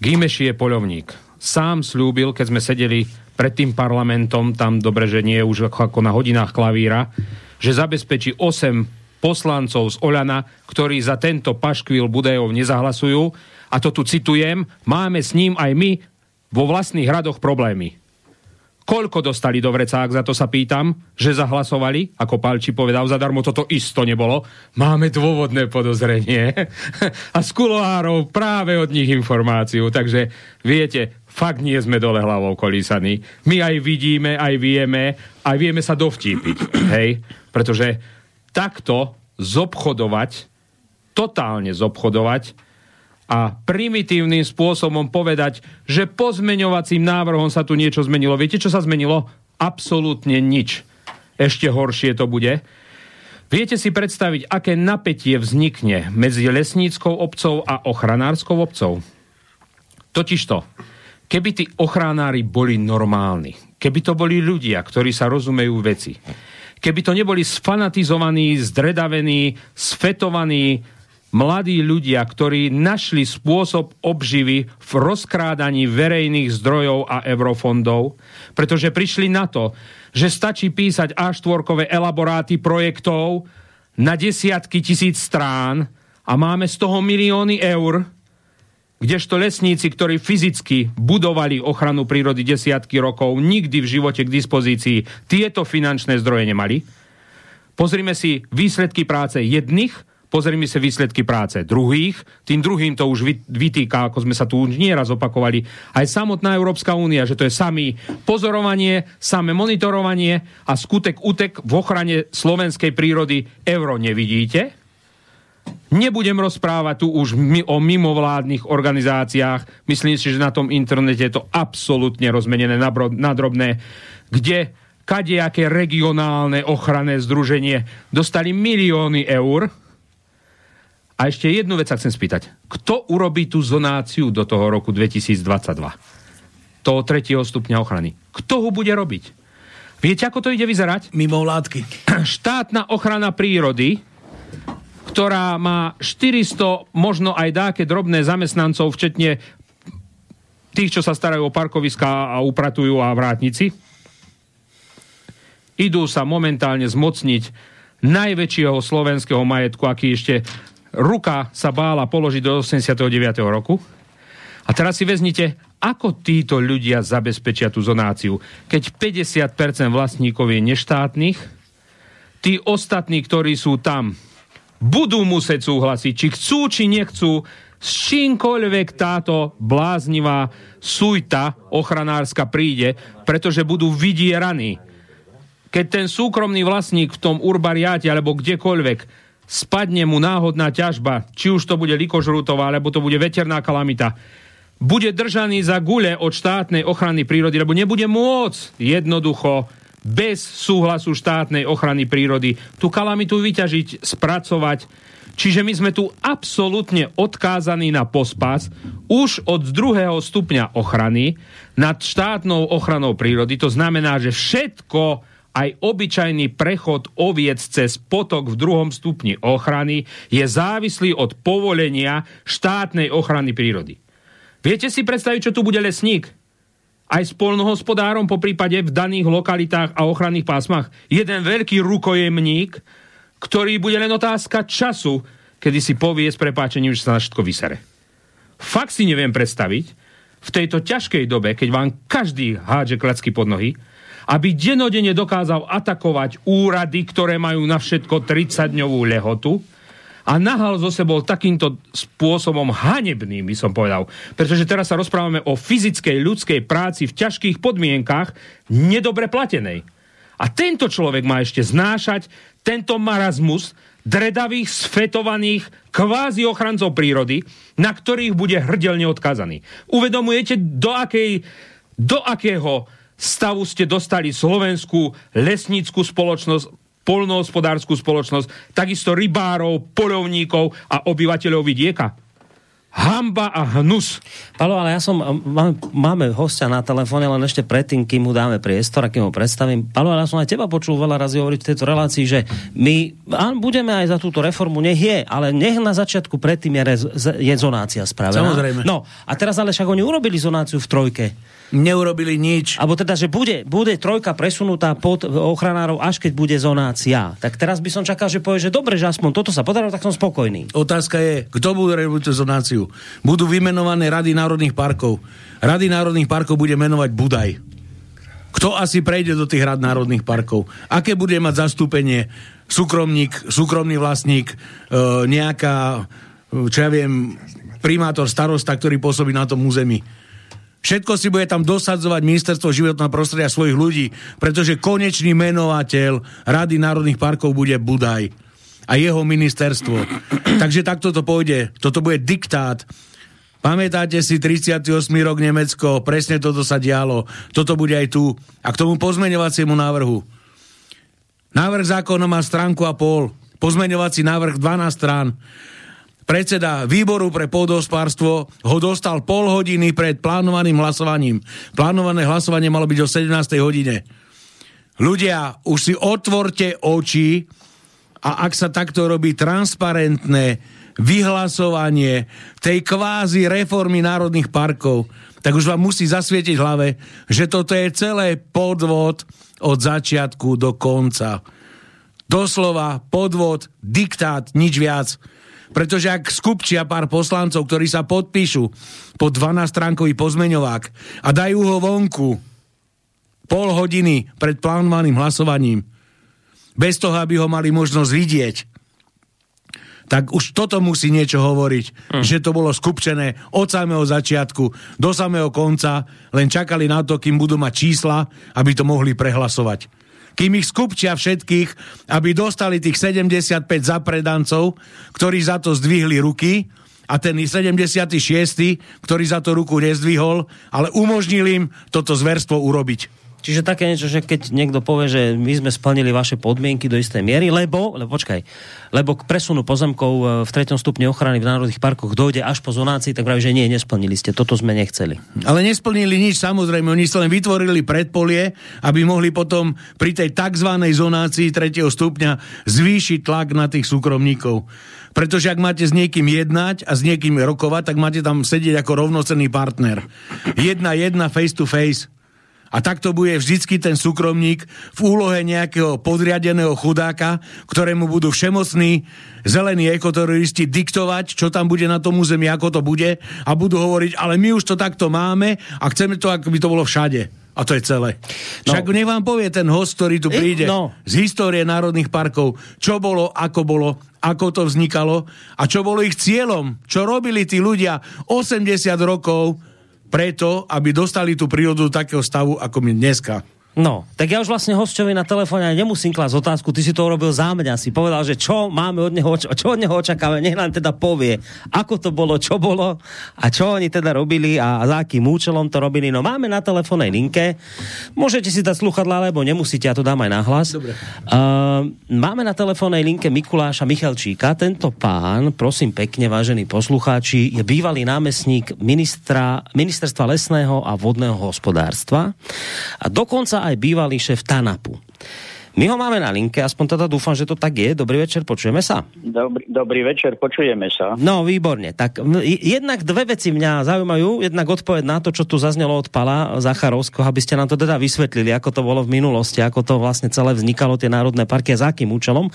Gímeši je poľovník. Sám slúbil, keď sme sedeli pred tým parlamentom, tam dobre, že nie už ako na hodinách klavíra, že zabezpečí 8 poslancov z Oľana, ktorí za tento paškvil Budajov nezahlasujú. A to tu citujem, máme s ním aj my vo vlastných hradoch problémy. Koľko dostali do vrecák, za to sa pýtam, že zahlasovali, ako Palči povedal, zadarmo toto isto nebolo. Máme dôvodné podozrenie. A z kuloárov práve od nich informáciu. Takže viete, fakt nie sme dole hlavou kolísaní. My aj vidíme, aj vieme, aj vieme sa dovtípiť. Hej? Pretože takto zobchodovať, totálne zobchodovať a primitívnym spôsobom povedať, že pozmeňovacím návrhom sa tu niečo zmenilo. Viete, čo sa zmenilo? Absolútne nič. Ešte horšie to bude. Viete si predstaviť, aké napätie vznikne medzi lesníckou obcov a ochranárskou obcov? Totižto, keby tí ochranári boli normálni, keby to boli ľudia, ktorí sa rozumejú veci, keby to neboli sfanatizovaní, zdredavení, sfetovaní, mladí ľudia, ktorí našli spôsob obživy v rozkrádaní verejných zdrojov a eurofondov, pretože prišli na to, že stačí písať A4 elaboráty projektov na desiatky tisíc strán a máme z toho milióny eur, kdežto lesníci, ktorí fyzicky budovali ochranu prírody desiatky rokov, nikdy v živote k dispozícii tieto finančné zdroje nemali. Pozrime si výsledky práce jedných pozrime sa výsledky práce druhých, tým druhým to už vytýka, ako sme sa tu už nieraz opakovali, aj samotná Európska únia, že to je samý pozorovanie, samé monitorovanie a skutek utek v ochrane slovenskej prírody euro nevidíte. Nebudem rozprávať tu už o mimovládnych organizáciách. Myslím si, že na tom internete je to absolútne rozmenené na drobné, kde kadejaké regionálne ochranné združenie dostali milióny eur a ešte jednu vec sa chcem spýtať. Kto urobí tú zonáciu do toho roku 2022? Toho tretieho stupňa ochrany. Kto ho bude robiť? Viete, ako to ide vyzerať? Mimo vládky. Štátna ochrana prírody, ktorá má 400, možno aj dáke drobné zamestnancov, včetne tých, čo sa starajú o parkoviská a upratujú a vrátnici, idú sa momentálne zmocniť najväčšieho slovenského majetku, aký ešte ruka sa bála položiť do 89. roku. A teraz si vezmite, ako títo ľudia zabezpečia tú zonáciu. Keď 50% vlastníkov je neštátnych, tí ostatní, ktorí sú tam, budú musieť súhlasiť, či chcú, či nechcú, s čímkoľvek táto bláznivá sujta ochranárska príde, pretože budú vydieraní. Keď ten súkromný vlastník v tom urbariáte alebo kdekoľvek spadne mu náhodná ťažba, či už to bude likožrutová, alebo to bude veterná kalamita, bude držaný za gule od štátnej ochrany prírody, lebo nebude môcť jednoducho bez súhlasu štátnej ochrany prírody tú kalamitu vyťažiť, spracovať. Čiže my sme tu absolútne odkázaní na pospas už od druhého stupňa ochrany nad štátnou ochranou prírody. To znamená, že všetko, aj obyčajný prechod oviec cez potok v druhom stupni ochrany je závislý od povolenia štátnej ochrany prírody. Viete si predstaviť, čo tu bude lesník? Aj s po prípade v daných lokalitách a ochranných pásmach. Jeden veľký rukojemník, ktorý bude len otázka času, kedy si povie s prepáčením, že sa na všetko vysere. Fakt si neviem predstaviť, v tejto ťažkej dobe, keď vám každý hádže klacky pod nohy, aby denodene dokázal atakovať úrady, ktoré majú na všetko 30-dňovú lehotu, a nahal zo sebou takýmto spôsobom hanebným, by som povedal. Pretože teraz sa rozprávame o fyzickej ľudskej práci v ťažkých podmienkach, nedobre platenej. A tento človek má ešte znášať tento marazmus dredavých, sfetovaných, kvázi ochrancov prírody, na ktorých bude hrdelne odkazaný. Uvedomujete, do, akej, do akého stavu ste dostali slovenskú lesníckú spoločnosť, polnohospodárskú spoločnosť, takisto rybárov, polovníkov a obyvateľov vidieka. Hamba a hnus. Palo, ale ja som, máme, máme hostia na telefóne, len ešte predtým, kým mu dáme priestor a kým ho predstavím. Palo, ale ja som aj teba počul veľa razy hovoriť v tejto relácii, že my áno, budeme aj za túto reformu, nech je, ale nech na začiatku predtým je, rez, je zonácia spravená. Samozrejme. No, a teraz ale však oni urobili zonáciu v trojke neurobili nič. Alebo teda, že bude, bude trojka presunutá pod ochranárov, až keď bude zonácia. Tak teraz by som čakal, že povie, že dobre, že aspoň toto sa podarilo, tak som spokojný. Otázka je, kto bude robiť zonáciu. Budú vymenované rady národných parkov. Rady národných parkov bude menovať Budaj. Kto asi prejde do tých rad národných parkov? Aké bude mať zastúpenie súkromník, súkromný vlastník, e, nejaká, e, čo ja viem, primátor, starosta, ktorý pôsobí na tom území Všetko si bude tam dosadzovať ministerstvo životného prostredia svojich ľudí, pretože konečný menovateľ Rady národných parkov bude Budaj a jeho ministerstvo. Takže takto to pôjde. Toto bude diktát. Pamätáte si 38. rok Nemecko, presne toto sa dialo. Toto bude aj tu. A k tomu pozmeňovaciemu návrhu. Návrh zákona má stránku a pol. Pozmeňovací návrh 12 strán predseda výboru pre pôdohospodárstvo ho dostal pol hodiny pred plánovaným hlasovaním. Plánované hlasovanie malo byť o 17. hodine. Ľudia, už si otvorte oči a ak sa takto robí transparentné vyhlasovanie tej kvázi reformy národných parkov, tak už vám musí zasvietiť hlave, že toto je celé podvod od začiatku do konca. Doslova podvod, diktát, nič viac. Pretože ak skupčia pár poslancov, ktorí sa podpíšu po 12-stránkový pozmeňovák a dajú ho vonku pol hodiny pred plánovaným hlasovaním, bez toho, aby ho mali možnosť vidieť, tak už toto musí niečo hovoriť, hm. že to bolo skupčené od samého začiatku do samého konca, len čakali na to, kým budú mať čísla, aby to mohli prehlasovať kým ich skupčia všetkých, aby dostali tých 75 zapredancov, ktorí za to zdvihli ruky a ten 76., ktorý za to ruku nezdvihol, ale umožnil im toto zverstvo urobiť. Čiže také niečo, že keď niekto povie, že my sme splnili vaše podmienky do istej miery, lebo, lebo počkaj, lebo k presunu pozemkov e, v treťom stupni ochrany v národných parkoch dojde až po zonácii, tak praví, že nie, nesplnili ste, toto sme nechceli. Ale nesplnili nič, samozrejme, oni sa len vytvorili predpolie, aby mohli potom pri tej tzv. zonácii tretieho stupňa zvýšiť tlak na tých súkromníkov. Pretože ak máte s niekým jednať a s niekým rokovať, tak máte tam sedieť ako rovnocenný partner. Jedna jedna face to face. A takto bude vždycky ten súkromník v úlohe nejakého podriadeného chudáka, ktorému budú všemocní zelení ekoteroristi diktovať, čo tam bude na tom území, ako to bude a budú hovoriť, ale my už to takto máme a chceme to, ako by to bolo všade. A to je celé. Však no. nech vám povie ten host, ktorý tu príde no. z histórie národných parkov, čo bolo, ako bolo, ako to vznikalo a čo bolo ich cieľom, čo robili tí ľudia 80 rokov preto, aby dostali tú prírodu do takého stavu, ako my dneska. No, tak ja už vlastne hostovi na telefóne nemusím klásť otázku, ty si to urobil za mňa, si povedal, že čo máme od neho, čo od neho očakávame, nech nám teda povie, ako to bolo, čo bolo a čo oni teda robili a, a za akým účelom to robili. No máme na telefónnej linke, môžete si dať sluchadla, alebo nemusíte, ja to dám aj nahlas. Dobre. Uh, máme na telefónnej linke Mikuláša Michalčíka, tento pán, prosím pekne, vážení poslucháči, je bývalý námestník ministra, ministerstva lesného a vodného hospodárstva a dokonca aj bývalý šéf TANAPu. My ho máme na linke, aspoň teda dúfam, že to tak je. Dobrý večer, počujeme sa? Dobrý, dobrý večer, počujeme sa. No, výborne. Tak jednak dve veci mňa zaujímajú. Jednak odpoveď na to, čo tu zaznelo od Pala Zacharovského, aby ste nám to teda vysvetlili, ako to bolo v minulosti, ako to vlastne celé vznikalo, tie národné parky a za akým účelom.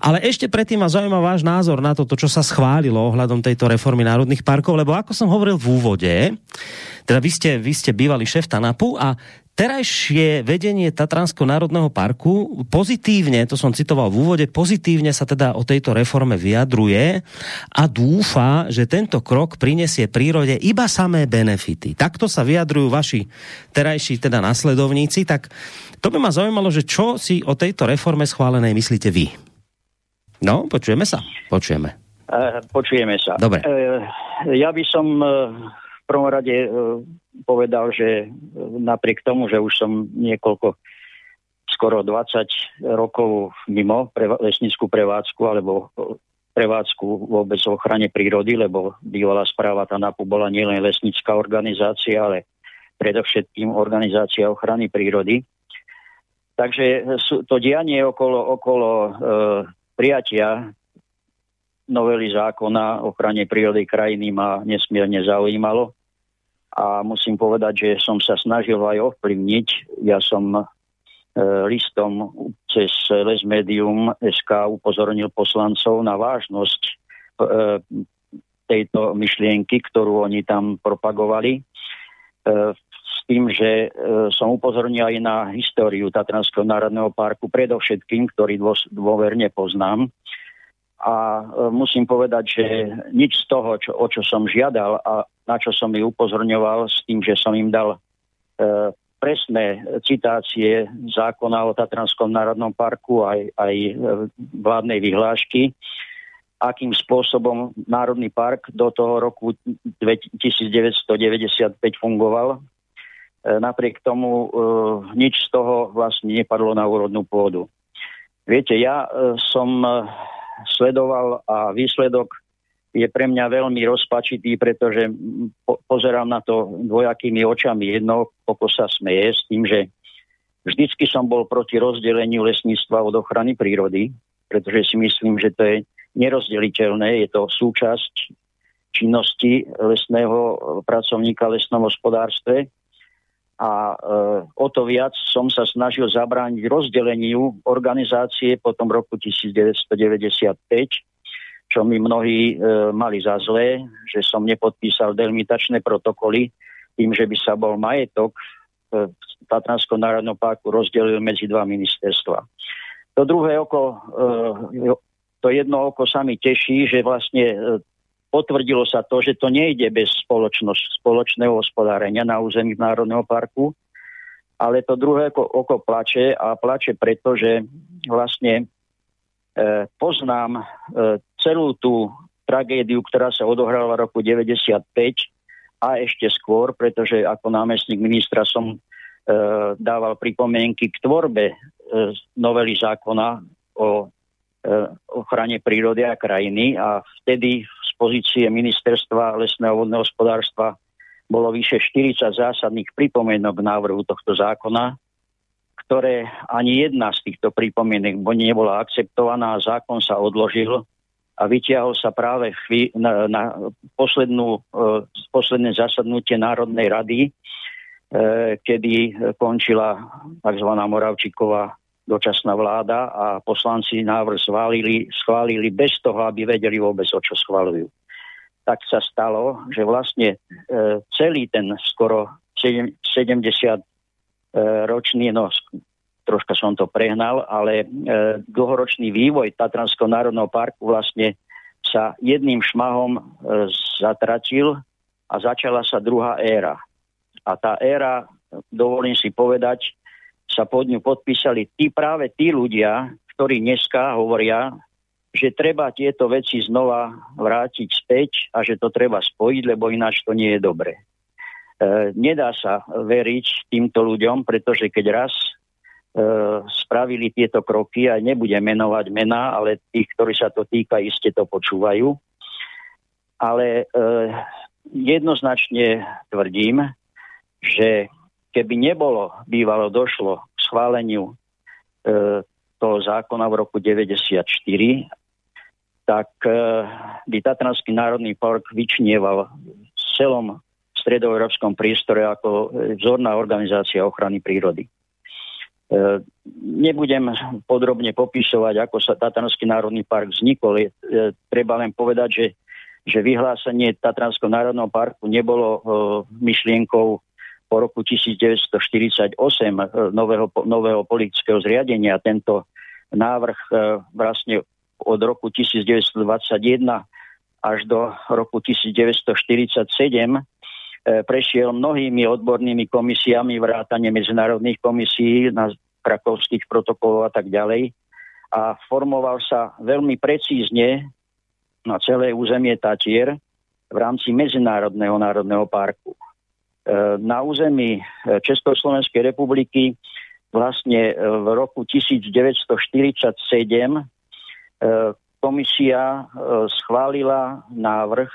Ale ešte predtým ma zaujíma váš názor na to, čo sa schválilo ohľadom tejto reformy národných parkov, lebo ako som hovoril v úvode, teda vy ste, vy ste bývalý šéf TANAPu a terajšie vedenie Tatranského národného parku pozitívne, to som citoval v úvode, pozitívne sa teda o tejto reforme vyjadruje a dúfa, že tento krok prinesie prírode iba samé benefity. Takto sa vyjadrujú vaši terajší teda nasledovníci, tak to by ma zaujímalo, že čo si o tejto reforme schválenej myslíte vy? No, počujeme sa? Počujeme. Uh, počujeme sa. Dobre. Uh, ja by som uh, v prvom rade uh, povedal, že napriek tomu, že už som niekoľko, skoro 20 rokov mimo pre, lesnickú prevádzku alebo prevádzku vôbec v ochrane prírody, lebo bývalá správa TANAPu bola nielen lesnická organizácia, ale predovšetkým organizácia ochrany prírody. Takže to dianie okolo, okolo e, prijatia novely zákona o ochrane prírody krajiny ma nesmierne zaujímalo a musím povedať, že som sa snažil aj ovplyvniť. Ja som e, listom cez Les Medium SK upozornil poslancov na vážnosť e, tejto myšlienky, ktorú oni tam propagovali. E, s tým, že som upozornil aj na históriu Tatranského národného parku, predovšetkým, ktorý dôverne poznám. A e, musím povedať, že nič z toho, čo, o čo som žiadal a na čo som ich upozorňoval s tým, že som im dal e, presné citácie zákona o Tatranskom národnom parku aj, aj e, vládnej vyhlášky, akým spôsobom Národný park do toho roku 1995 fungoval. E, napriek tomu e, nič z toho vlastne nepadlo na úrodnú pôdu. Viete, ja e, som sledoval a výsledok je pre mňa veľmi rozpačitý, pretože po- pozerám na to dvojakými očami. Jedno oko sa smeje s tým, že vždycky som bol proti rozdeleniu lesníctva od ochrany prírody, pretože si myslím, že to je nerozdeliteľné, je to súčasť činnosti lesného pracovníka v lesnom hospodárstve. A e, o to viac som sa snažil zabrániť rozdeleniu organizácie po tom roku 1995, čo mi mnohí e, mali za zlé, že som nepodpísal delimitačné protokoly tým, že by sa bol majetok e, Tatranského národného parku rozdelil medzi dva ministerstva. To druhé oko, e, to jedno oko sa mi teší, že vlastne e, potvrdilo sa to, že to nejde bez spoločného hospodárenia na území Národného parku, ale to druhé oko, plače a plače preto, že vlastne E, poznám e, celú tú tragédiu, ktorá sa odohrala v roku 95 a ešte skôr, pretože ako námestník ministra som e, dával pripomienky k tvorbe novely zákona o ochrane prírody a krajiny a vtedy z pozície ministerstva lesného vodného hospodárstva bolo vyše 40 zásadných pripomienok k návrhu tohto zákona ktoré ani jedna z týchto pripomienok nebola akceptovaná a zákon sa odložil a vytiahol sa práve na, na poslednú, uh, posledné zasadnutie Národnej rady, uh, kedy končila tzv. Moravčíková dočasná vláda a poslanci návrh schválili, schválili bez toho, aby vedeli vôbec, o čo schválujú. Tak sa stalo, že vlastne e, celý ten skoro 70 ročný, no troška som to prehnal, ale e, dlhoročný vývoj Tatranského národného parku vlastne sa jedným šmahom e, zatratil a začala sa druhá éra. A tá éra, dovolím si povedať, sa pod ňu podpísali tí práve tí ľudia, ktorí dneska hovoria, že treba tieto veci znova vrátiť späť a že to treba spojiť, lebo ináč to nie je dobre. E, nedá sa veriť týmto ľuďom, pretože keď raz e, spravili tieto kroky, aj nebudem menovať mená, ale tých, ktorí sa to týka, iste to počúvajú. Ale e, jednoznačne tvrdím, že keby nebolo bývalo došlo k schváleniu e, toho zákona v roku 94, tak e, by Tatranský národný park vyčnieval v celom stredoeurópskom priestore ako vzorná organizácia ochrany prírody. E, nebudem podrobne popisovať, ako sa Tatranský národný park vznikol. Je, treba len povedať, že, že vyhlásenie Tatranského národného parku nebolo myšlienkou po roku 1948 nového, nového politického zriadenia. Tento návrh vlastne od roku 1921 až do roku 1947 e, prešiel mnohými odbornými komisiami, vrátane medzinárodných komisí na krakovských protokolov a tak ďalej. A formoval sa veľmi precízne na celé územie Tatier v rámci Medzinárodného národného parku. E, na území e, Československej republiky vlastne v roku 1947 E, komisia e, schválila návrh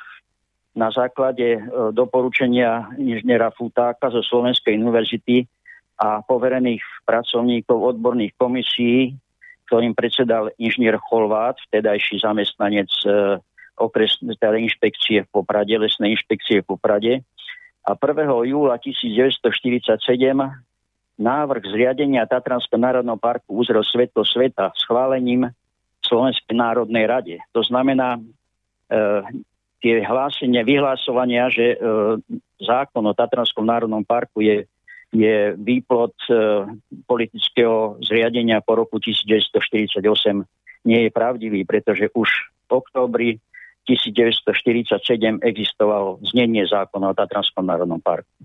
na základe e, doporučenia inžiniera Futáka zo Slovenskej univerzity a poverených pracovníkov odborných komisí, ktorým predsedal inžinier Cholvát, vtedajší zamestnanec okres, teda inšpekcie v Poprade, lesnej inšpekcie v Poprade. A 1. júla 1947 návrh zriadenia Tatranského národného parku uzrel svetlo sveta schválením Slovenskej národnej rade. To znamená, e, tie hlásenia, vyhlásovania, že e, zákon o Tatranskom národnom parku je, je výplod e, politického zriadenia po roku 1948 nie je pravdivý, pretože už v oktobri 1947 existovalo znenie zákona o Tatranskom národnom parku.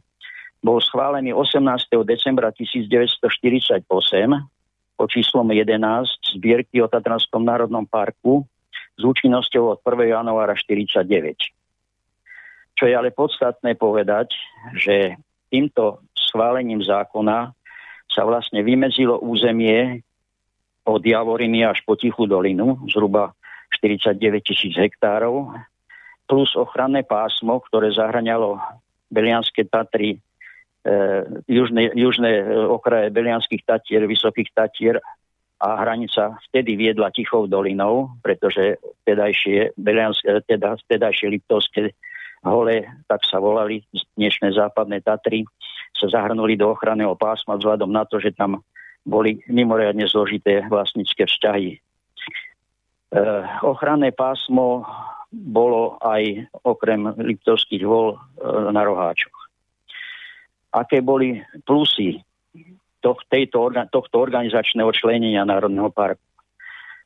Bol schválený 18. decembra 1948 pod číslom 11 zbierky o Tatranskom národnom parku s účinnosťou od 1. januára 49. Čo je ale podstatné povedať, že týmto schválením zákona sa vlastne vymedzilo územie od Javoriny až po Tichú dolinu, zhruba 49 tisíc hektárov, plus ochranné pásmo, ktoré zahraňalo Belianské Tatry, Eh, južné, južné eh, okraje Belianských tatier, Vysokých tatier a hranica vtedy viedla Tichou dolinou, pretože vtedajšie, Belianské, eh, teda, vtedajšie Liptovské hole, tak sa volali dnešné západné Tatry, sa zahrnuli do ochranného pásma vzhľadom na to, že tam boli mimoriadne zložité vlastnícke vzťahy. E, ochranné pásmo bolo aj okrem Liptovských vol e, na Roháčoch aké boli plusy tejto, tohto organizačného členenia Národného parku.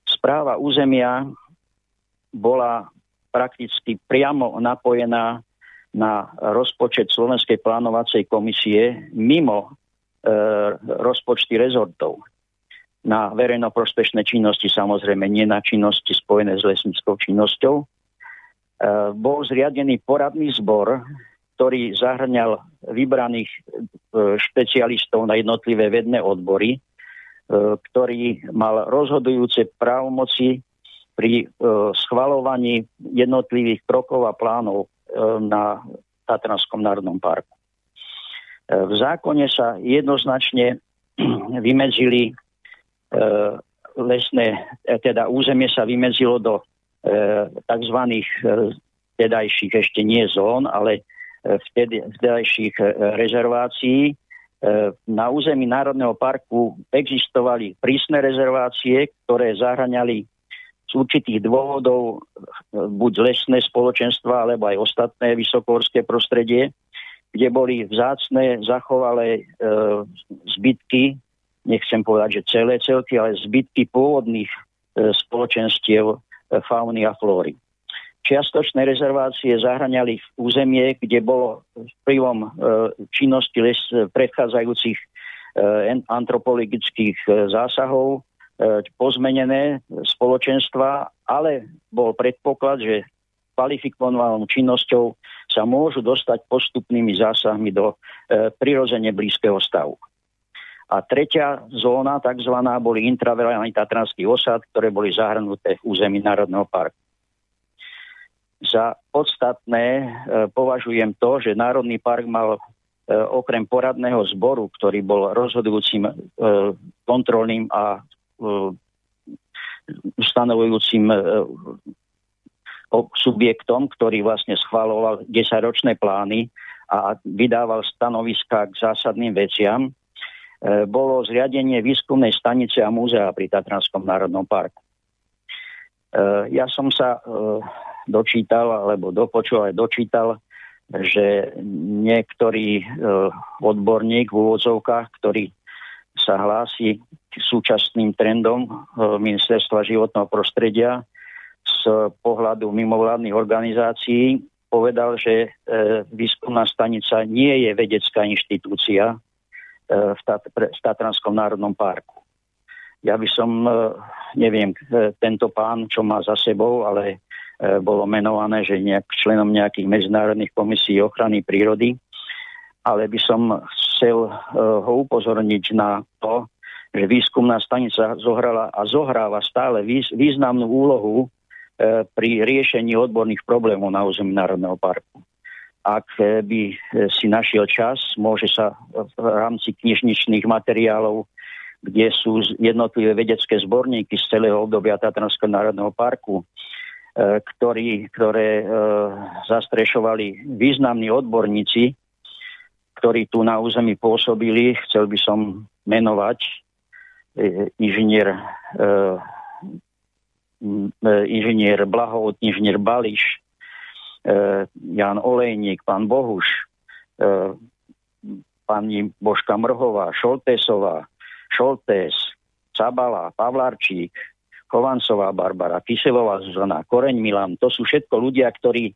Správa územia bola prakticky priamo napojená na rozpočet Slovenskej plánovacej komisie mimo e, rozpočty rezortov na verejnoprospešné činnosti, samozrejme nie na činnosti spojené s lesníckou činnosťou. E, bol zriadený poradný zbor, ktorý zahrňal vybraných e, špecialistov na jednotlivé vedné odbory, e, ktorý mal rozhodujúce právomoci pri schvalovaní jednotlivých krokov a plánov na Tatranskom národnom parku. V zákone sa jednoznačne vymedzili lesné, teda územie sa vymedzilo do tzv. tedajších ešte nie zón, ale vtedy, vtedajších e, rezervácií. E, na území Národného parku existovali prísne rezervácie, ktoré zahraňali z určitých dôvodov e, buď lesné spoločenstva, alebo aj ostatné vysokohorské prostredie. kde boli vzácne zachovalé e, zbytky, nechcem povedať, že celé celky, ale zbytky pôvodných e, spoločenstiev e, fauny a flóry. Čiastočné rezervácie zahraňali územie, kde bolo vplyvom e, činnosti les predchádzajúcich antropologických zásahov pozmenené spoločenstva, ale bol predpoklad, že kvalifikovanou činnosťou sa môžu dostať postupnými zásahmi do prirodzene blízkeho stavu. A tretia zóna, takzvaná, boli intraverálny tatranský osad, ktoré boli zahrnuté v území Národného parku. Za podstatné e, považujem to, že Národný park mal e, okrem poradného zboru, ktorý bol rozhodujúcim e, kontrolným a stanovujúcim subjektom, ktorý vlastne schváloval 10-ročné plány a vydával stanoviska k zásadným veciam, bolo zriadenie výskumnej stanice a múzea pri Tatranskom národnom parku. E, ja som sa e, dočítal, alebo dopočul aj dočítal, že niektorý odborník v úvodzovkách, ktorý sa hlási k súčasným trendom Ministerstva životného prostredia, z pohľadu mimovládnych organizácií povedal, že e, výskumná stanica nie je vedecká inštitúcia e, v, Tat- v Tatranskom národnom parku. Ja by som, e, neviem, e, tento pán, čo má za sebou, ale bolo menované, že nejak členom nejakých medzinárodných komisí ochrany prírody, ale by som chcel ho upozorniť na to, že výskumná stanica zohrala a zohráva stále významnú úlohu pri riešení odborných problémov na území Národného parku. Ak e, by e, si našiel čas, môže sa v rámci knižničných materiálov, kde sú jednotlivé vedecké zborníky z celého obdobia Tatranského národného parku, ktorý, ktoré zastrešovali významní odborníci, ktorí tu na území pôsobili. Chcel by som menovať inžinier inžinier Blahovod, inžinier Bališ, Jan Olejník, pán Bohuš, e, pani Božka Mrhová, Šoltésová, Šoltés, Cabala, Pavlarčík, Chovancová Barbara, Kyselová Zuzana, Koreň Milan, to sú všetko ľudia, ktorí,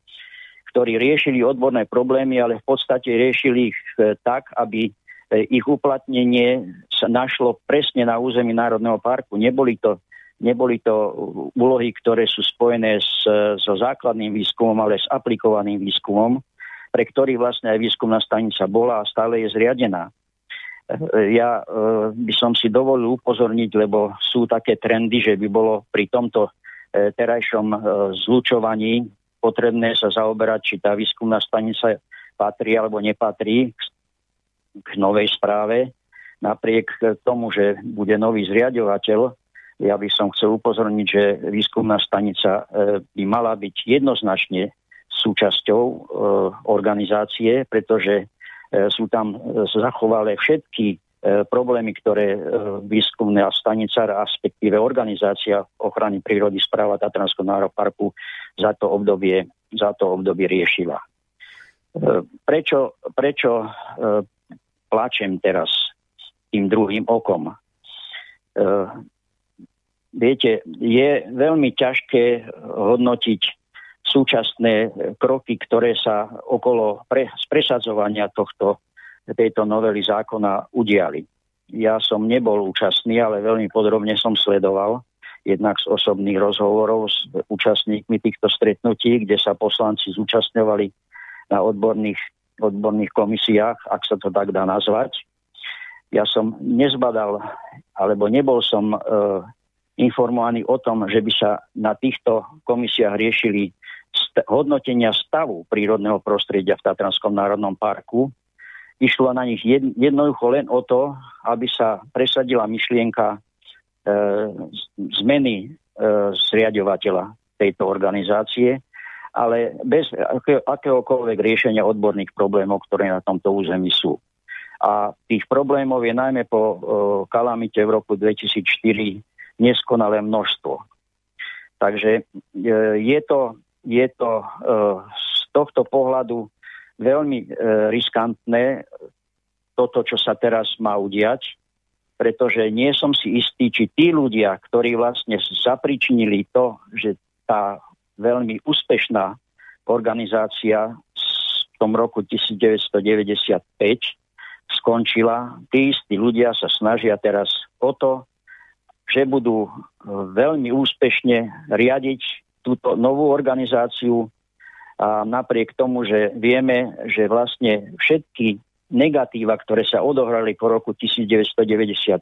ktorí riešili odborné problémy, ale v podstate riešili ich tak, aby ich uplatnenie sa našlo presne na území Národného parku. Neboli to Neboli to úlohy, ktoré sú spojené s, so základným výskumom, ale s aplikovaným výskumom, pre ktorý vlastne aj výskumná stanica bola a stále je zriadená. Ja e, by som si dovolil upozorniť, lebo sú také trendy, že by bolo pri tomto e, terajšom e, zlučovaní potrebné sa zaoberať, či tá výskumná stanica patrí alebo nepatrí k novej správe. Napriek tomu, že bude nový zriadovateľ, ja by som chcel upozorniť, že výskumná stanica e, by mala byť jednoznačne súčasťou e, organizácie, pretože e, sú tam zachovalé všetky problémy, ktoré výskumná stanica, respektíve organizácia ochrany prírody správa Tatranského národného parku za to obdobie, za to obdobie riešila. Prečo, prečo plačem teraz tým druhým okom? Viete, je veľmi ťažké hodnotiť súčasné kroky, ktoré sa okolo pre, presadzovania tohto, tejto novely zákona udiali. Ja som nebol účastný, ale veľmi podrobne som sledoval jednak z osobných rozhovorov s účastníkmi týchto stretnutí, kde sa poslanci zúčastňovali na odborných, odborných komisiách, ak sa to tak dá nazvať. Ja som nezbadal, alebo nebol som e, informovaní o tom, že by sa na týchto komisiách riešili st- hodnotenia stavu prírodného prostredia v Tatranskom národnom parku. Išlo na nich jed- jednoducho len o to, aby sa presadila myšlienka e, zmeny e, zriadovateľa tejto organizácie, ale bez akého, akéhokoľvek riešenia odborných problémov, ktoré na tomto území sú. A tých problémov je najmä po e, kalamite v roku 2004 neskonalé množstvo. Takže e, je to, je to e, z tohto pohľadu veľmi e, riskantné toto, čo sa teraz má udiať, pretože nie som si istý, či tí ľudia, ktorí vlastne zapričinili to, že tá veľmi úspešná organizácia v tom roku 1995 skončila, tí istí ľudia sa snažia teraz o to, že budú e, veľmi úspešne riadiť túto novú organizáciu a napriek tomu, že vieme, že vlastne všetky negatíva, ktoré sa odohrali po roku 1995,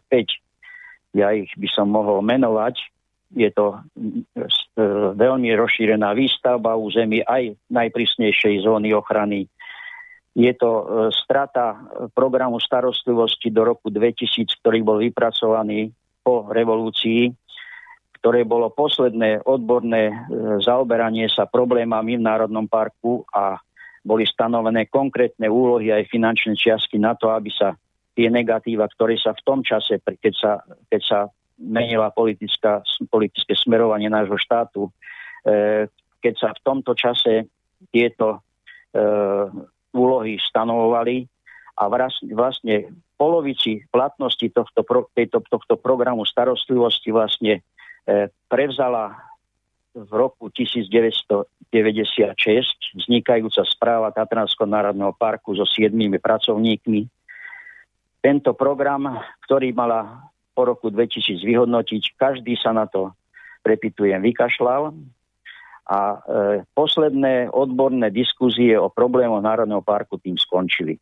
ja ich by som mohol menovať, je to e, veľmi rozšírená výstavba území aj najprísnejšej zóny ochrany. Je to e, strata programu starostlivosti do roku 2000, ktorý bol vypracovaný po revolúcii, ktoré bolo posledné odborné e, zaoberanie sa problémami v Národnom parku a boli stanovené konkrétne úlohy aj finančné čiastky na to, aby sa tie negatíva, ktoré sa v tom čase, keď sa, keď sa menila politická, politické smerovanie nášho štátu, e, keď sa v tomto čase tieto e, úlohy stanovovali a vlastne polovici platnosti tohto, tejto, tohto programu starostlivosti vlastne e, prevzala v roku 1996 vznikajúca správa Tatranského národného parku so siedmými pracovníkmi. Tento program, ktorý mala po roku 2000 vyhodnotiť, každý sa na to, prepitujem, vykašľal a e, posledné odborné diskuzie o problémoch Národného parku tým skončili.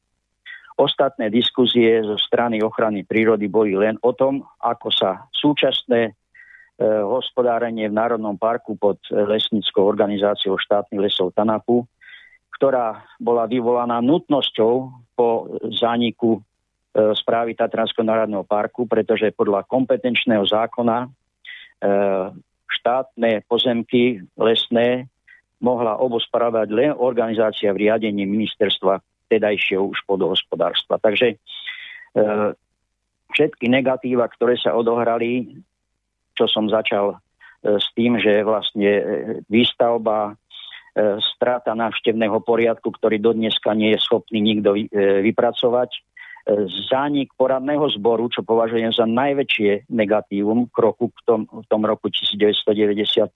Ostatné diskuzie zo strany ochrany prírody boli len o tom, ako sa súčasné Eh, hospodárenie v Národnom parku pod lesnickou organizáciou štátnych lesov Tanapu, ktorá bola vyvolaná nutnosťou po zániku eh, správy Tatranského národného parku, pretože podľa kompetenčného zákona eh, štátne pozemky lesné mohla obospravať len organizácia v riadení ministerstva tedajšieho už podohospodárstva. Takže všetky negatíva, ktoré sa odohrali, čo som začal e, s tým, že vlastne e, výstavba, e, strata návštevného poriadku, ktorý do dneska nie je schopný nikto vypracovať, zánik poradného zboru, čo považujem za najväčšie negatívum kroku v tom, v tom roku 1995,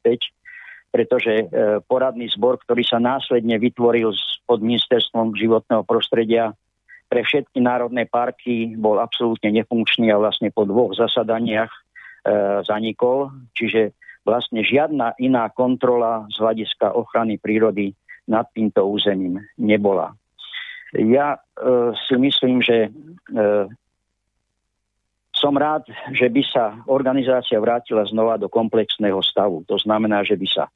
pretože poradný zbor, ktorý sa následne vytvoril pod ministerstvom životného prostredia pre všetky národné parky, bol absolútne nefunkčný a vlastne po dvoch zasadaniach E, zanikol, čiže vlastne žiadna iná kontrola z hľadiska ochrany prírody nad týmto územím nebola. Ja e, si myslím, že e, som rád, že by sa organizácia vrátila znova do komplexného stavu. To znamená, že by sa e,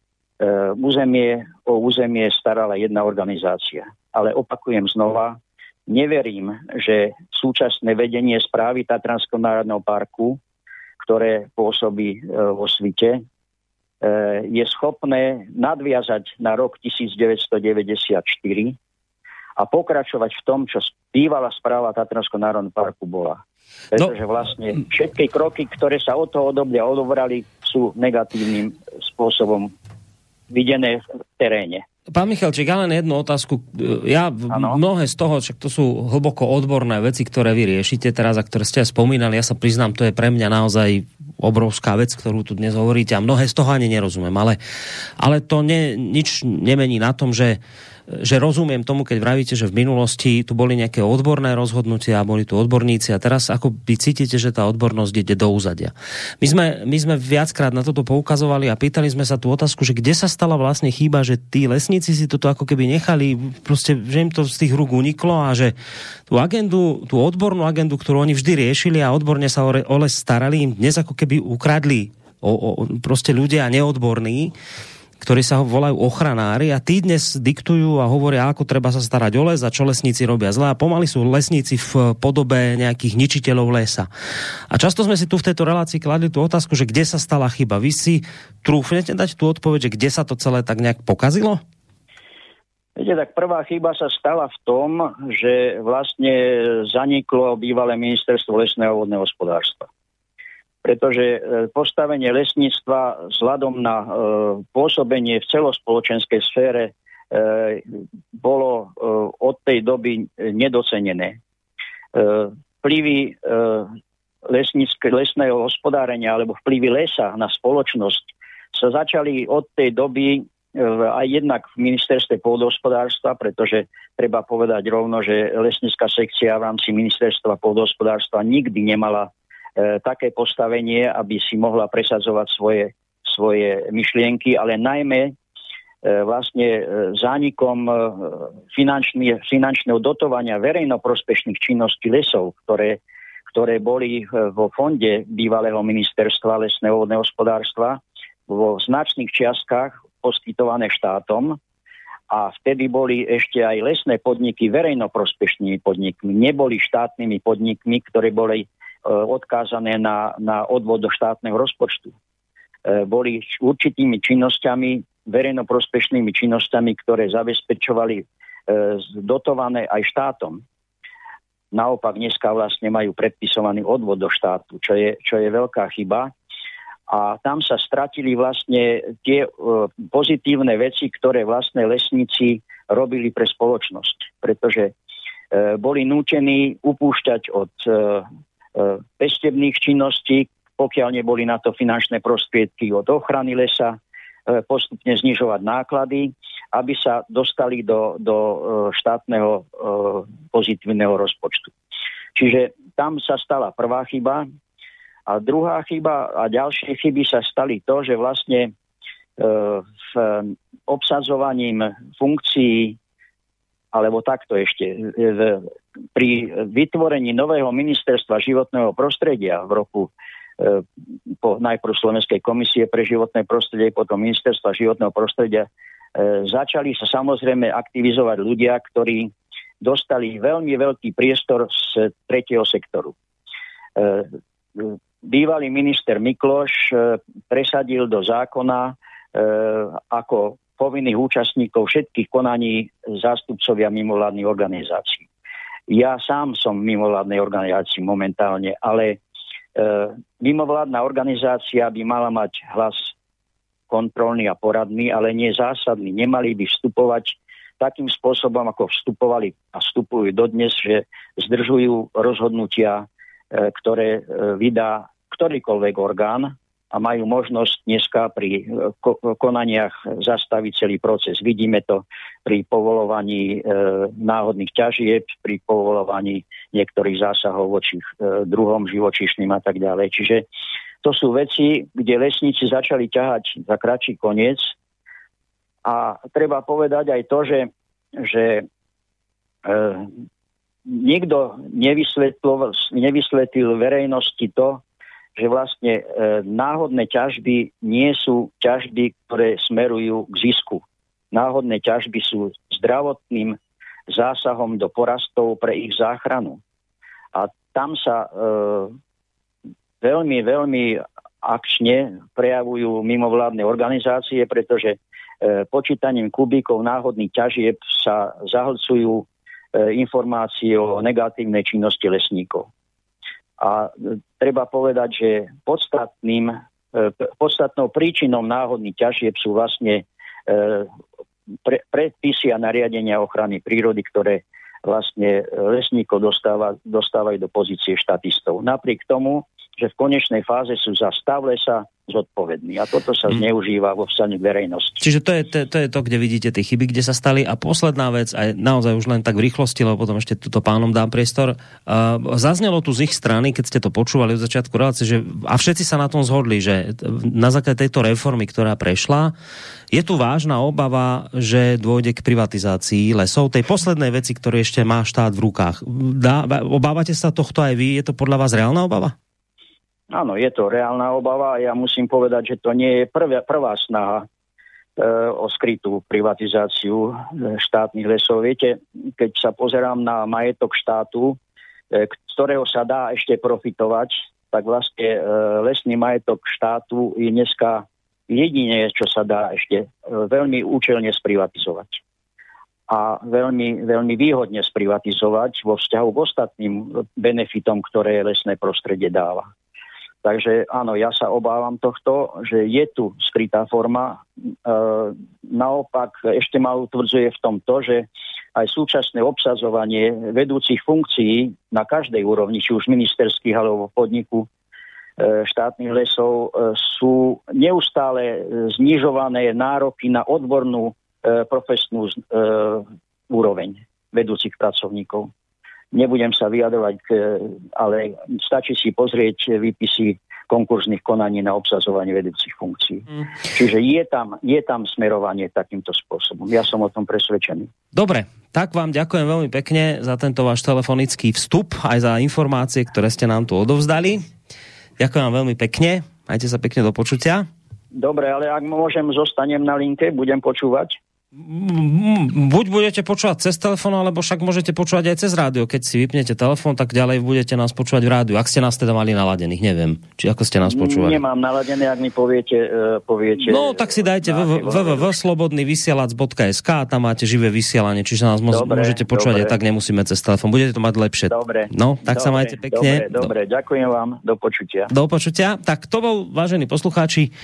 územie, o územie starala jedna organizácia. Ale opakujem znova, neverím, že súčasné vedenie správy Tatranského národného parku ktoré pôsobí e, vo svite, e, je schopné nadviazať na rok 1994 a pokračovať v tom, čo bývalá správa Tatranského národného parku bola. Pretože no. vlastne všetky kroky, ktoré sa od toho obdobia odobrali, sú negatívnym spôsobom videné v teréne. Pán Michalčík, ja len jednu otázku. Ja ano. mnohé z toho, však to sú hlboko odborné veci, ktoré vy riešite teraz a ktoré ste aj spomínali, ja sa priznám, to je pre mňa naozaj obrovská vec, ktorú tu dnes hovoríte a mnohé z toho ani nerozumiem, ale, ale to ne, nič nemení na tom, že že rozumiem tomu, keď vravíte, že v minulosti tu boli nejaké odborné rozhodnutia a boli tu odborníci a teraz ako by cítite, že tá odbornosť ide do úzadia. My sme, my sme viackrát na toto poukazovali a pýtali sme sa tú otázku, že kde sa stala vlastne chyba, že tí lesníci si toto ako keby nechali, proste, že im to z tých rúk uniklo a že tú agendu, tú odbornú agendu, ktorú oni vždy riešili a odborne sa o, o les starali, im dnes ako keby ukradli o, o, proste ľudia neodborní ktorí sa volajú ochranári a tí dnes diktujú a hovoria, ako treba sa starať o les a čo lesníci robia zle a pomaly sú lesníci v podobe nejakých ničiteľov lesa. A často sme si tu v tejto relácii kladli tú otázku, že kde sa stala chyba. Vy si trúfnete dať tú odpoveď, že kde sa to celé tak nejak pokazilo? Viete, tak prvá chyba sa stala v tom, že vlastne zaniklo bývalé ministerstvo lesného vodného hospodárstva pretože e, postavenie lesníctva vzhľadom na e, pôsobenie v celospoločenskej sfére e, bolo od tej doby nedocenené. Vplyvy lesného hospodárenia alebo vplyvy lesa na spoločnosť sa začali od tej doby aj jednak v ministerstve pôdohospodárstva, pretože treba povedať rovno, že lesnická sekcia v rámci ministerstva pôdohospodárstva nikdy nemala také postavenie, aby si mohla presadzovať svoje, svoje myšlienky, ale najmä e, vlastne e, zánikom e, finančný, finančného dotovania verejnoprospešných činností lesov, ktoré, ktoré boli e, vo fonde bývalého ministerstva lesného hospodárstva vo značných čiastkách poskytované štátom. A vtedy boli ešte aj lesné podniky verejnoprospešnými podnikmi, neboli štátnymi podnikmi, ktoré boli e, odkázané na, na odvod do štátneho rozpočtu. E, boli určitými činnosťami, verejnoprospešnými činnosťami, ktoré zabezpečovali e, dotované aj štátom. Naopak dneska vlastne majú predpisovaný odvod do štátu, čo je, čo je veľká chyba a tam sa stratili vlastne tie pozitívne veci, ktoré vlastne lesníci robili pre spoločnosť, pretože boli nútení upúšťať od uh, pestebných činností, pokiaľ neboli na to finančné prostriedky od ochrany lesa, uh, postupne znižovať náklady, aby sa dostali do, do uh, štátneho pozitívneho rozpočtu. Čiže tam sa stala prvá chyba, a druhá chyba a ďalšie chyby sa stali to, že vlastne e, v obsadzovaním funkcií alebo takto ešte, v, pri vytvorení nového ministerstva životného prostredia v roku e, po najprv Slovenskej komisie pre životné prostredie, potom ministerstva životného prostredia, e, začali sa samozrejme aktivizovať ľudia, ktorí dostali veľmi veľký priestor z tretieho sektoru. E, bývalý minister Mikloš presadil do zákona ako povinných účastníkov všetkých konaní zástupcovia mimovládnych organizácií. Ja sám som v mimovládnej organizácii momentálne, ale e, mimovládna organizácia by mala mať hlas kontrolný a poradný, ale nie zásadný. Nemali by vstupovať takým spôsobom, ako vstupovali a vstupujú dodnes, že zdržujú rozhodnutia, e, ktoré e, vydá ktorýkoľvek orgán a majú možnosť dneska pri e, konaniach zastaviť celý proces. Vidíme to pri povolovaní e, náhodných ťažieb, pri povolovaní niektorých zásahov voči e, druhom živočíšnym a tak ďalej. Čiže to sú veci, kde lesníci začali ťahať za kratší koniec a treba povedať aj to, že, že e, nikto nevysvetlil, nevysvetlil verejnosti to, že vlastne e, náhodné ťažby nie sú ťažby, ktoré smerujú k zisku. Náhodné ťažby sú zdravotným zásahom do porastov pre ich záchranu. A tam sa e, veľmi, veľmi akčne prejavujú mimovládne organizácie, pretože e, počítaním kubíkov náhodných ťažieb sa zahlcujú e, informácie o negatívnej činnosti lesníkov. A e, treba povedať, že podstatným, e, podstatnou príčinou náhodných ťažieb sú vlastne e, pre, predpisy a nariadenia ochrany prírody, ktoré vlastne lesníkov dostáva, dostávajú do pozície štatistov. Napriek tomu, že v konečnej fáze sú za stav lesa zodpovední. A toto sa mm. zneužíva vo vzťahu verejnosti. Čiže to je, to, to je to, kde vidíte tie chyby, kde sa stali. A posledná vec, aj naozaj už len tak v rýchlosti, lebo potom ešte túto pánom dám priestor. Uh, zaznelo tu z ich strany, keď ste to počúvali od začiatku relácie, že a všetci sa na tom zhodli, že na základe tejto reformy, ktorá prešla, je tu vážna obava, že dôjde k privatizácii lesov, tej poslednej veci, ktoré ešte má štát v rukách. Dá, obávate sa tohto aj vy? Je to podľa vás reálna obava? Áno, je to reálna obava a ja musím povedať, že to nie je prvá, prvá snaha e, o skrytú privatizáciu e, štátnych lesov. Viete, keď sa pozerám na majetok štátu, e, ktorého sa dá ešte profitovať, tak vlastne e, lesný majetok štátu je dneska jedine, čo sa dá ešte e, veľmi účelne sprivatizovať a veľmi, veľmi výhodne sprivatizovať vo vzťahu k ostatným benefitom, ktoré lesné prostredie dáva. Takže áno, ja sa obávam tohto, že je tu skrytá forma. E, naopak ešte ma utvrdzuje v tom to, že aj súčasné obsazovanie vedúcich funkcií na každej úrovni, či už ministerských alebo podniku e, štátnych lesov, e, sú neustále znižované nároky na odbornú e, profesnú úroveň vedúcich pracovníkov. Nebudem sa vyjadrovať, ale stačí si pozrieť výpisy konkurzných konaní na obsazovanie vedúcich funkcií. Mm. Čiže je tam, je tam smerovanie takýmto spôsobom. Ja som o tom presvedčený. Dobre, tak vám ďakujem veľmi pekne za tento váš telefonický vstup, aj za informácie, ktoré ste nám tu odovzdali. Ďakujem vám veľmi pekne. Majte sa pekne do počutia. Dobre, ale ak môžem, zostanem na linke, budem počúvať buď budete počúvať cez telefón, alebo však môžete počúvať aj cez rádio. Keď si vypnete telefón, tak ďalej budete nás počúvať v rádiu. Ak ste nás teda mali naladených, neviem. Či ako ste nás počúvali. Nemám naladené, ak mi poviete... Uh, poviete no, tak si dajte www.slobodnyvysielac.sk a tam máte živé vysielanie, čiže nás dobre, môžete počúvať dobre. aj tak, nemusíme cez telefón. Budete to mať lepšie. Dobre. No, tak dobre, sa majte pekne. Dobre, dobre, ďakujem vám. Do počutia. Do počutia. Tak to bol, vážení poslucháči,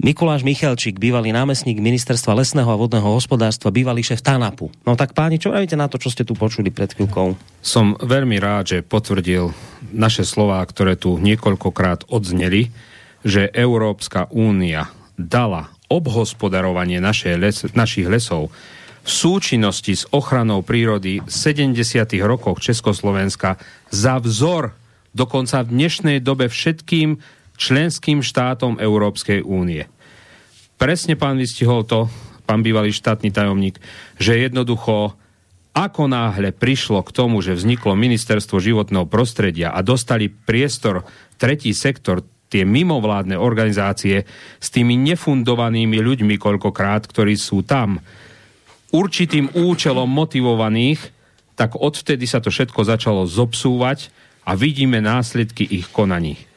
Mikuláš Michalčík, bývalý námestník Ministerstva lesného a vodného hospodárstva, bývalý šéf TANAPu. No tak páni, čo pravíte na to, čo ste tu počuli pred chvíľkou? Som veľmi rád, že potvrdil naše slová, ktoré tu niekoľkokrát odzneli, že Európska únia dala obhospodarovanie les, našich lesov v súčinnosti s ochranou prírody v 70. rokoch Československa za vzor dokonca v dnešnej dobe všetkým členským štátom Európskej únie. Presne pán vystihol to, pán bývalý štátny tajomník, že jednoducho ako náhle prišlo k tomu, že vzniklo ministerstvo životného prostredia a dostali priestor tretí sektor, tie mimovládne organizácie s tými nefundovanými ľuďmi koľkokrát, ktorí sú tam určitým účelom motivovaných, tak odvtedy sa to všetko začalo zobsúvať a vidíme následky ich konaní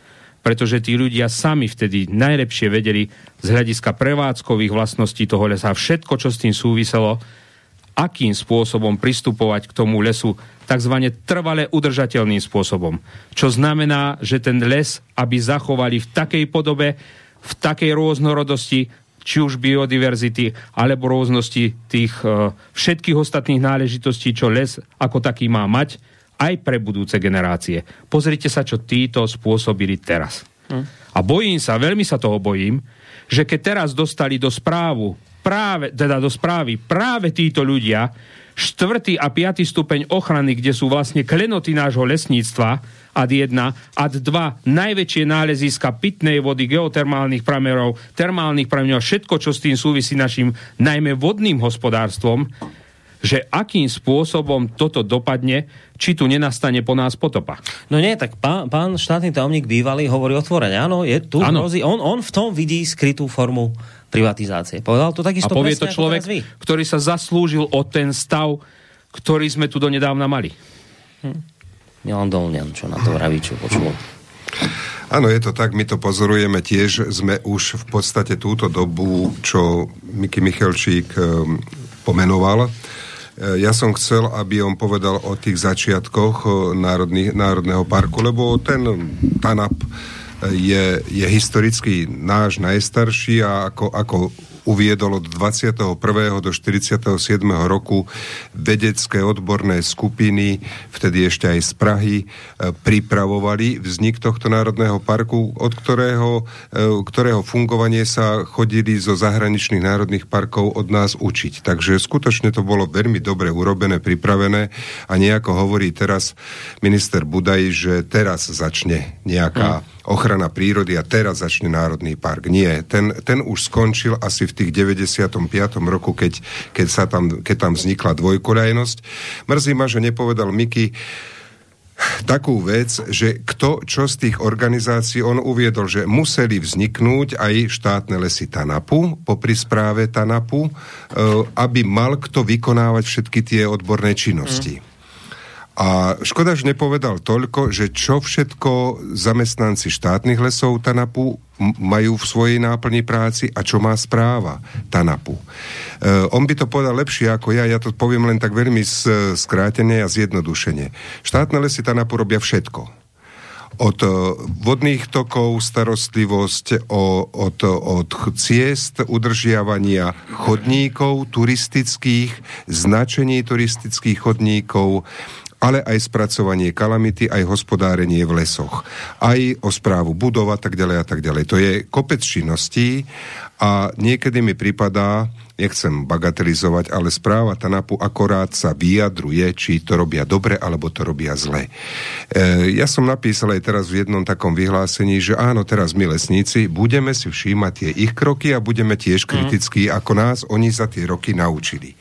pretože tí ľudia sami vtedy najlepšie vedeli z hľadiska prevádzkových vlastností toho lesa všetko, čo s tým súviselo, akým spôsobom pristupovať k tomu lesu tzv. trvale udržateľným spôsobom. Čo znamená, že ten les, aby zachovali v takej podobe, v takej rôznorodosti, či už biodiverzity, alebo rôznosti tých uh, všetkých ostatných náležitostí, čo les ako taký má mať, aj pre budúce generácie. Pozrite sa, čo títo spôsobili teraz. Hm. A bojím sa, veľmi sa toho bojím, že keď teraz dostali do správu práve, teda do správy práve títo ľudia štvrtý a piatý stupeň ochrany, kde sú vlastne klenoty nášho lesníctva, ad 1, ad 2 najväčšie náleziska pitnej vody, geotermálnych pramerov, termálnych pramerov, všetko, čo s tým súvisí našim najmä vodným hospodárstvom, že akým spôsobom toto dopadne, či tu nenastane po nás potopa. No nie, tak pán, pán štátny tajomník bývalý hovorí otvorene. Áno, je tu ano. hrozí. On, on v tom vidí skrytú formu privatizácie. Povedal to takisto A povie to človek, ktorý sa zaslúžil o ten stav, ktorý sme tu donedávna mali. Hm. Milan Dolnian, čo na to vraví, čo počul. Áno, je to tak, my to pozorujeme tiež, sme už v podstate túto dobu, čo Miky Michalčík um, pomenoval, ja som chcel, aby on povedal o tých začiatkoch Národný, Národného parku, lebo ten TANAP je, je historicky náš najstarší a ako, ako uviedol od 21. do 47. roku vedecké odborné skupiny, vtedy ešte aj z Prahy, e, pripravovali vznik tohto národného parku, od ktorého, e, ktorého fungovanie sa chodili zo zahraničných národných parkov od nás učiť. Takže skutočne to bolo veľmi dobre urobené, pripravené a nejako hovorí teraz minister Budaj, že teraz začne nejaká hmm ochrana prírody a teraz začne Národný park. Nie, ten, ten už skončil asi v tých 95. roku, keď, keď, sa tam, keď tam vznikla dvojkoľajnosť. Mrzí ma, že nepovedal Miky, takú vec, že kto čo z tých organizácií, on uviedol, že museli vzniknúť aj štátne lesy Tanapu, po správe Tanapu, e, aby mal kto vykonávať všetky tie odborné činnosti. Mm. A škoda, že nepovedal toľko, že čo všetko zamestnanci štátnych lesov TANAPu majú v svojej náplni práci a čo má správa TANAPu. E, on by to povedal lepšie ako ja, ja to poviem len tak veľmi skrátene a zjednodušene. Štátne lesy TANAPu robia všetko od e, vodných tokov starostlivosť, o, od, od ciest, udržiavania chodníkov turistických, značení turistických chodníkov, ale aj spracovanie kalamity, aj hospodárenie v lesoch, aj o správu budov a tak ďalej a tak ďalej. To je kopec činností a niekedy mi pripadá, nechcem bagatelizovať, ale správa TANAPu akorát sa vyjadruje, či to robia dobre, alebo to robia zle. E, ja som napísal aj teraz v jednom takom vyhlásení, že áno, teraz my lesníci budeme si všímať tie ich kroky a budeme tiež kritickí, mm. ako nás oni za tie roky naučili.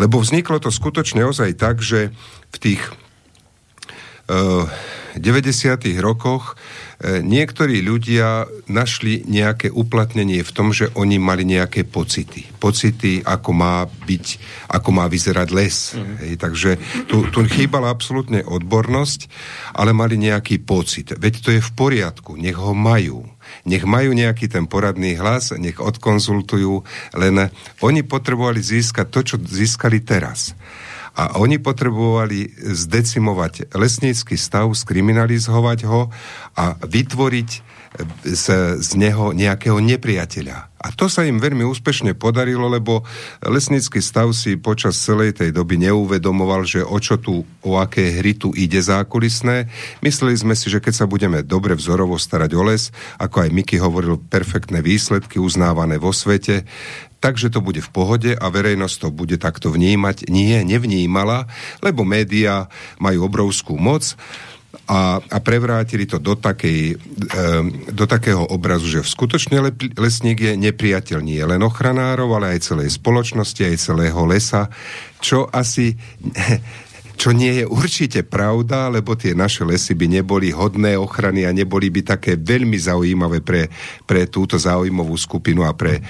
Lebo vzniklo to skutočne ozaj tak, že v tých 90. rokoch uh, niektorí ľudia našli nejaké uplatnenie v tom, že oni mali nejaké pocity. Pocity, ako má byť, ako má vyzerať les. Mm. Hej, takže tu, tu chýbala absolútne odbornosť, ale mali nejaký pocit. Veď to je v poriadku, nech ho majú nech majú nejaký ten poradný hlas, nech odkonzultujú, len oni potrebovali získať to, čo získali teraz. A oni potrebovali zdecimovať lesnícky stav, skriminalizovať ho a vytvoriť z, z neho nejakého nepriateľa. A to sa im veľmi úspešne podarilo, lebo lesnícky stav si počas celej tej doby neuvedomoval, že o čo tu, o aké hry tu ide zákulisné. Mysleli sme si, že keď sa budeme dobre vzorovo starať o les, ako aj Miky hovoril, perfektné výsledky uznávané vo svete, takže to bude v pohode a verejnosť to bude takto vnímať. Nie, nevnímala, lebo médiá majú obrovskú moc a, a prevrátili to do, takej, do takého obrazu, že v skutočne lesník je nepriateľ nie len ochranárov, ale aj celej spoločnosti, aj celého lesa, čo asi čo nie je určite pravda, lebo tie naše lesy by neboli hodné ochrany a neboli by také veľmi zaujímavé pre, pre túto zaujímavú skupinu a pre,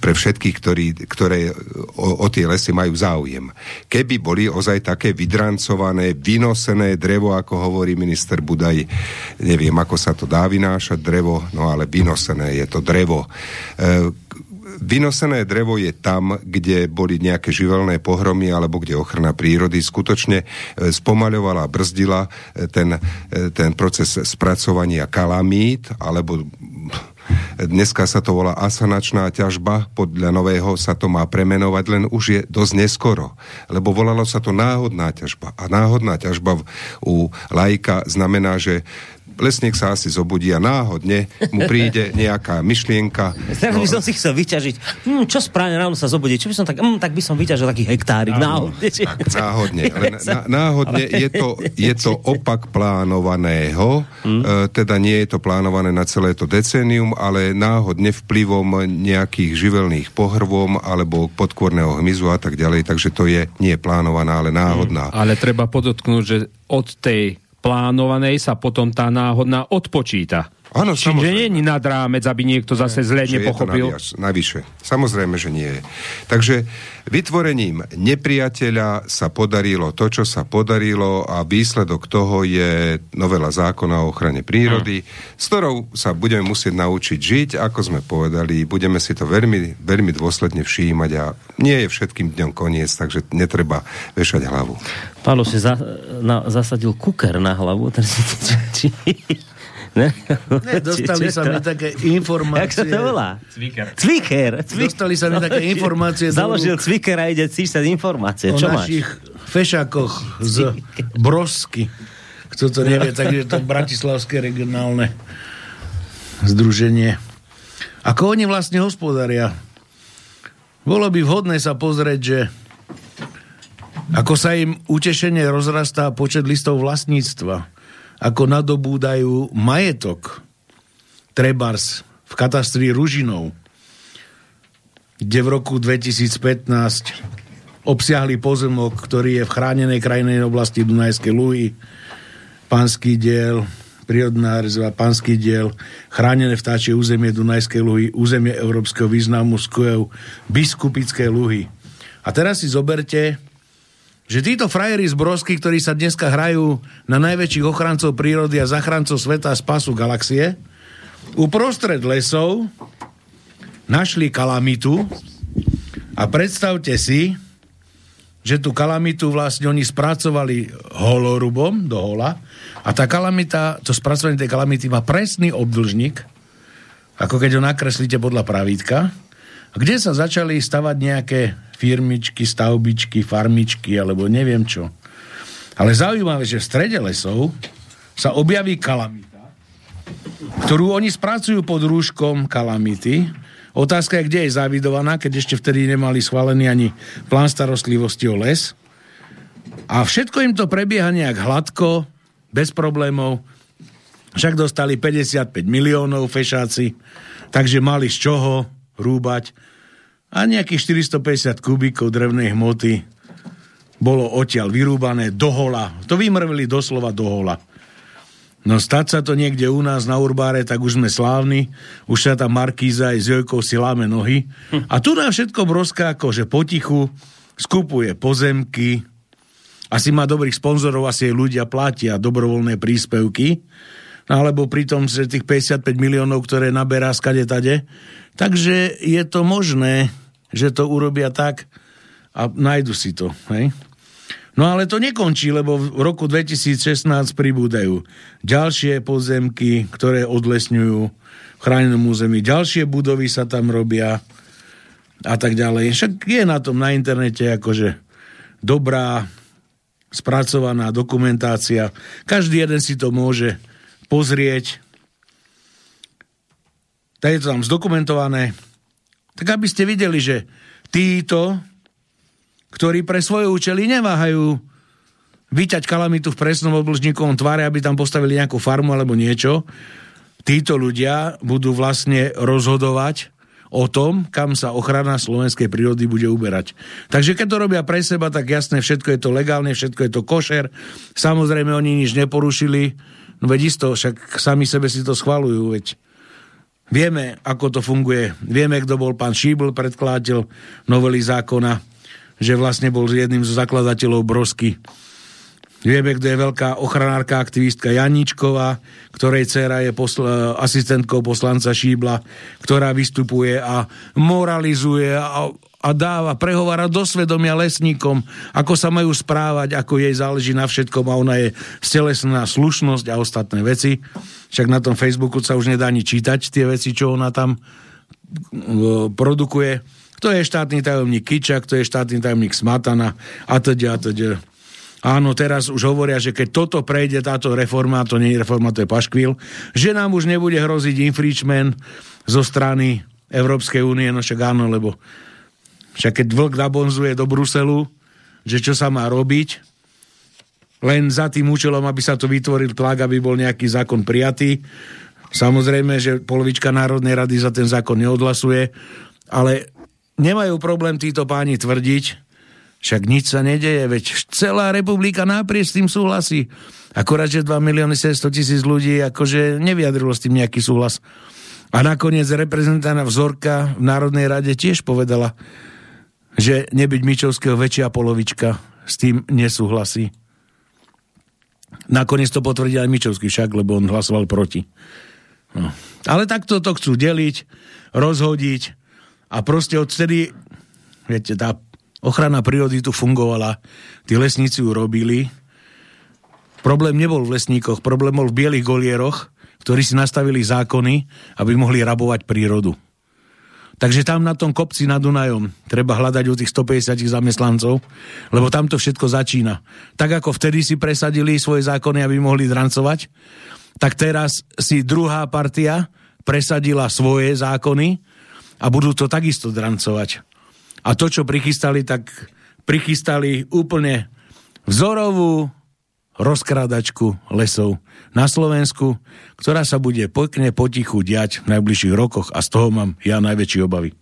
pre všetkých, ktorí, ktoré o, o tie lesy majú záujem. Keby boli ozaj také vydrancované, vynosené drevo, ako hovorí minister Budaj, neviem, ako sa to dá vynášať drevo, no ale vynosené je to drevo. E, vynosené drevo je tam, kde boli nejaké živelné pohromy alebo kde ochrana prírody skutočne e, spomaľovala, brzdila e, ten, e, ten proces spracovania kalamít alebo Dneska sa to volá asanačná ťažba, podľa nového sa to má premenovať, len už je dosť neskoro, lebo volalo sa to náhodná ťažba. A náhodná ťažba u lajka znamená, že lesník sa asi zobudí a náhodne mu príde nejaká myšlienka. Teraz no, by som si chcel vyťažiť, hm, čo správne ráno sa zobudí, čo by som tak, hm, tak by som vyťažil taký hektárik náhodne. Tak, náhodne. Len na, náhodne je to, je to opak plánovaného, hmm. e, teda nie je to plánované na celé to decénium, ale náhodne vplyvom nejakých živelných pohrvom alebo podkvorného hmyzu a tak ďalej, takže to je nie plánovaná, ale náhodná. Hmm. Ale treba podotknúť, že od tej plánovanej sa potom tá náhodná odpočíta. Áno, Čiže nie je nad rámec, aby niekto zase zle že nepochopil. Je to navyše. Samozrejme, že nie je. Takže vytvorením nepriateľa sa podarilo to, čo sa podarilo a výsledok toho je novela zákona o ochrane prírody, hmm. s ktorou sa budeme musieť naučiť žiť, ako sme povedali, budeme si to veľmi, veľmi dôsledne všímať a nie je všetkým dňom koniec, takže netreba vešať hlavu. Pálo si za, na, zasadil kuker na hlavu, či, ne? Ne, dostali sa mi také informácie. Jak sa to volá? Cviker. Cviker. Cvik... Dostali sa mi také informácie. Založil Cviker a ide cíšať informácie. O Čo našich máš? fešákoch z Brosky. Kto to nevie, takže to Bratislavské regionálne združenie. Ako oni vlastne hospodária? Bolo by vhodné sa pozrieť, že ako sa im utešenie rozrastá počet listov vlastníctva ako nadobúdajú majetok Trebars v katastri Ružinov, kde v roku 2015 obsiahli pozemok, ktorý je v chránenej krajinej oblasti Dunajskej Luhy, Panský diel, prírodná rezerva Panský diel, chránené vtáčie územie Dunajskej Luhy, územie európskeho významu Skujev, biskupické Luhy. A teraz si zoberte, že títo frajeri z Brosky, ktorí sa dneska hrajú na najväčších ochrancov prírody a zachrancov sveta a spasu galaxie, uprostred lesov našli kalamitu a predstavte si, že tú kalamitu vlastne oni spracovali holorubom do hola a tá kalamita, to spracovanie tej kalamity má presný obdlžník, ako keď ho nakreslíte podľa pravítka, kde sa začali stavať nejaké firmičky, stavbičky, farmičky, alebo neviem čo. Ale zaujímavé, že v strede lesov sa objaví kalamita, ktorú oni spracujú pod rúškom kalamity. Otázka je, kde je zavidovaná, keď ešte vtedy nemali schválený ani plán starostlivosti o les. A všetko im to prebieha nejak hladko, bez problémov. Však dostali 55 miliónov fešáci, takže mali z čoho rúbať. A nejakých 450 kubíkov drevnej hmoty bolo odtiaľ vyrúbané do hola. To vymrvili doslova do hola. No stať sa to niekde u nás na Urbáre, tak už sme slávni. Už sa tam Markíza aj s Jojkou si láme nohy. A tu nám všetko broská, že potichu skupuje pozemky, asi má dobrých sponzorov, asi aj ľudia platia dobrovoľné príspevky, no alebo pritom že tých 55 miliónov, ktoré naberá skade tade. Takže je to možné, že to urobia tak a nájdu si to. Hej? No ale to nekončí, lebo v roku 2016 pribúdajú ďalšie pozemky, ktoré odlesňujú v chránenom území. Ďalšie budovy sa tam robia a tak ďalej. Však je na tom na internete akože dobrá spracovaná dokumentácia. Každý jeden si to môže pozrieť. Tak je to tam zdokumentované. Tak aby ste videli, že títo ktorí pre svoje účely neváhajú vyťať kalamitu v presnom obložníkovom tvare, aby tam postavili nejakú farmu alebo niečo. Títo ľudia budú vlastne rozhodovať o tom, kam sa ochrana slovenskej prírody bude uberať. Takže keď to robia pre seba, tak jasné, všetko je to legálne, všetko je to košer. Samozrejme, oni nič neporušili, no veď isto, však sami sebe si to schvalujú, veď vieme, ako to funguje. Vieme, kto bol pán Šíbl, predkladateľ novely zákona že vlastne bol jedným zo zakladateľov Brosky. Vieme, kto je veľká ochranárka, aktivistka Janíčková, ktorej dcera je posl- asistentkou poslanca Šíbla, ktorá vystupuje a moralizuje a, a dáva, prehovára do svedomia lesníkom, ako sa majú správať, ako jej záleží na všetkom a ona je stelesná slušnosť a ostatné veci. Však na tom Facebooku sa už nedá ani čítať tie veci, čo ona tam produkuje. Kto je štátny tajomník Kičak, kto je štátny tajomník Smatana a teda a teda. Áno, teraz už hovoria, že keď toto prejde, táto reforma, to nie je reforma, to je paškvil, že nám už nebude hroziť infringement zo strany Európskej únie, no však áno, lebo však keď vlk nabonzuje do Bruselu, že čo sa má robiť, len za tým účelom, aby sa tu vytvoril tlak, aby bol nejaký zákon prijatý. Samozrejme, že polovička Národnej rady za ten zákon neodhlasuje, ale nemajú problém títo páni tvrdiť, však nič sa nedeje, veď celá republika náprieč s tým súhlasí. Akorát, že 2 milióny 700 tisíc ľudí akože nevyjadrilo s tým nejaký súhlas. A nakoniec reprezentantná vzorka v Národnej rade tiež povedala, že nebyť Mičovského väčšia polovička s tým nesúhlasí. Nakoniec to potvrdil aj Mičovský však, lebo on hlasoval proti. No. Ale takto to chcú deliť, rozhodiť, a proste odtedy, viete, tá ochrana prírody tu fungovala, tí lesníci ju robili. Problém nebol v lesníkoch, problém bol v bielých golieroch, ktorí si nastavili zákony, aby mohli rabovať prírodu. Takže tam na tom kopci nad Dunajom treba hľadať u tých 150 zamestnancov, lebo tam to všetko začína. Tak ako vtedy si presadili svoje zákony, aby mohli drancovať, tak teraz si druhá partia presadila svoje zákony, a budú to takisto drancovať. A to, čo prichystali, tak prichystali úplne vzorovú rozkrádačku lesov na Slovensku, ktorá sa bude pekne potichu diať v najbližších rokoch a z toho mám ja najväčšie obavy.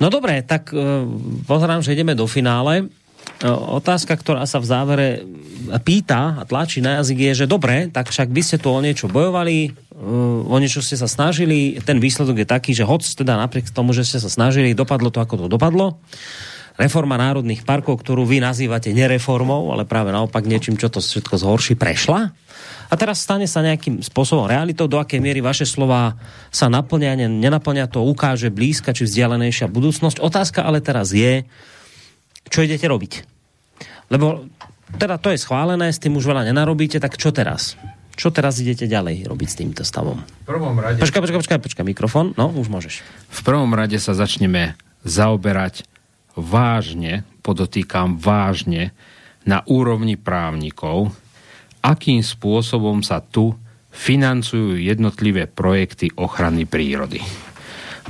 No dobre, tak uh, pozerám, že ideme do finále. Otázka, ktorá sa v závere pýta a tlačí na jazyk je, že dobre, tak však vy ste tu o niečo bojovali, o niečo ste sa snažili, ten výsledok je taký, že hoc teda napriek tomu, že ste sa snažili, dopadlo to, ako to dopadlo. Reforma národných parkov, ktorú vy nazývate nereformou, ale práve naopak niečím, čo to všetko zhorší, prešla. A teraz stane sa nejakým spôsobom realitou, do akej miery vaše slova sa naplňa, nenaplňa, to ukáže blízka či vzdialenejšia budúcnosť. Otázka ale teraz je, čo idete robiť. Lebo teda to je schválené, s tým už veľa nenarobíte, tak čo teraz? Čo teraz idete ďalej robiť s týmto stavom? V prvom rade... Počkaj, počkaj, počkaj, počkaj, mikrofón, no, už môžeš. V prvom rade sa začneme zaoberať vážne, podotýkam vážne, na úrovni právnikov, akým spôsobom sa tu financujú jednotlivé projekty ochrany prírody.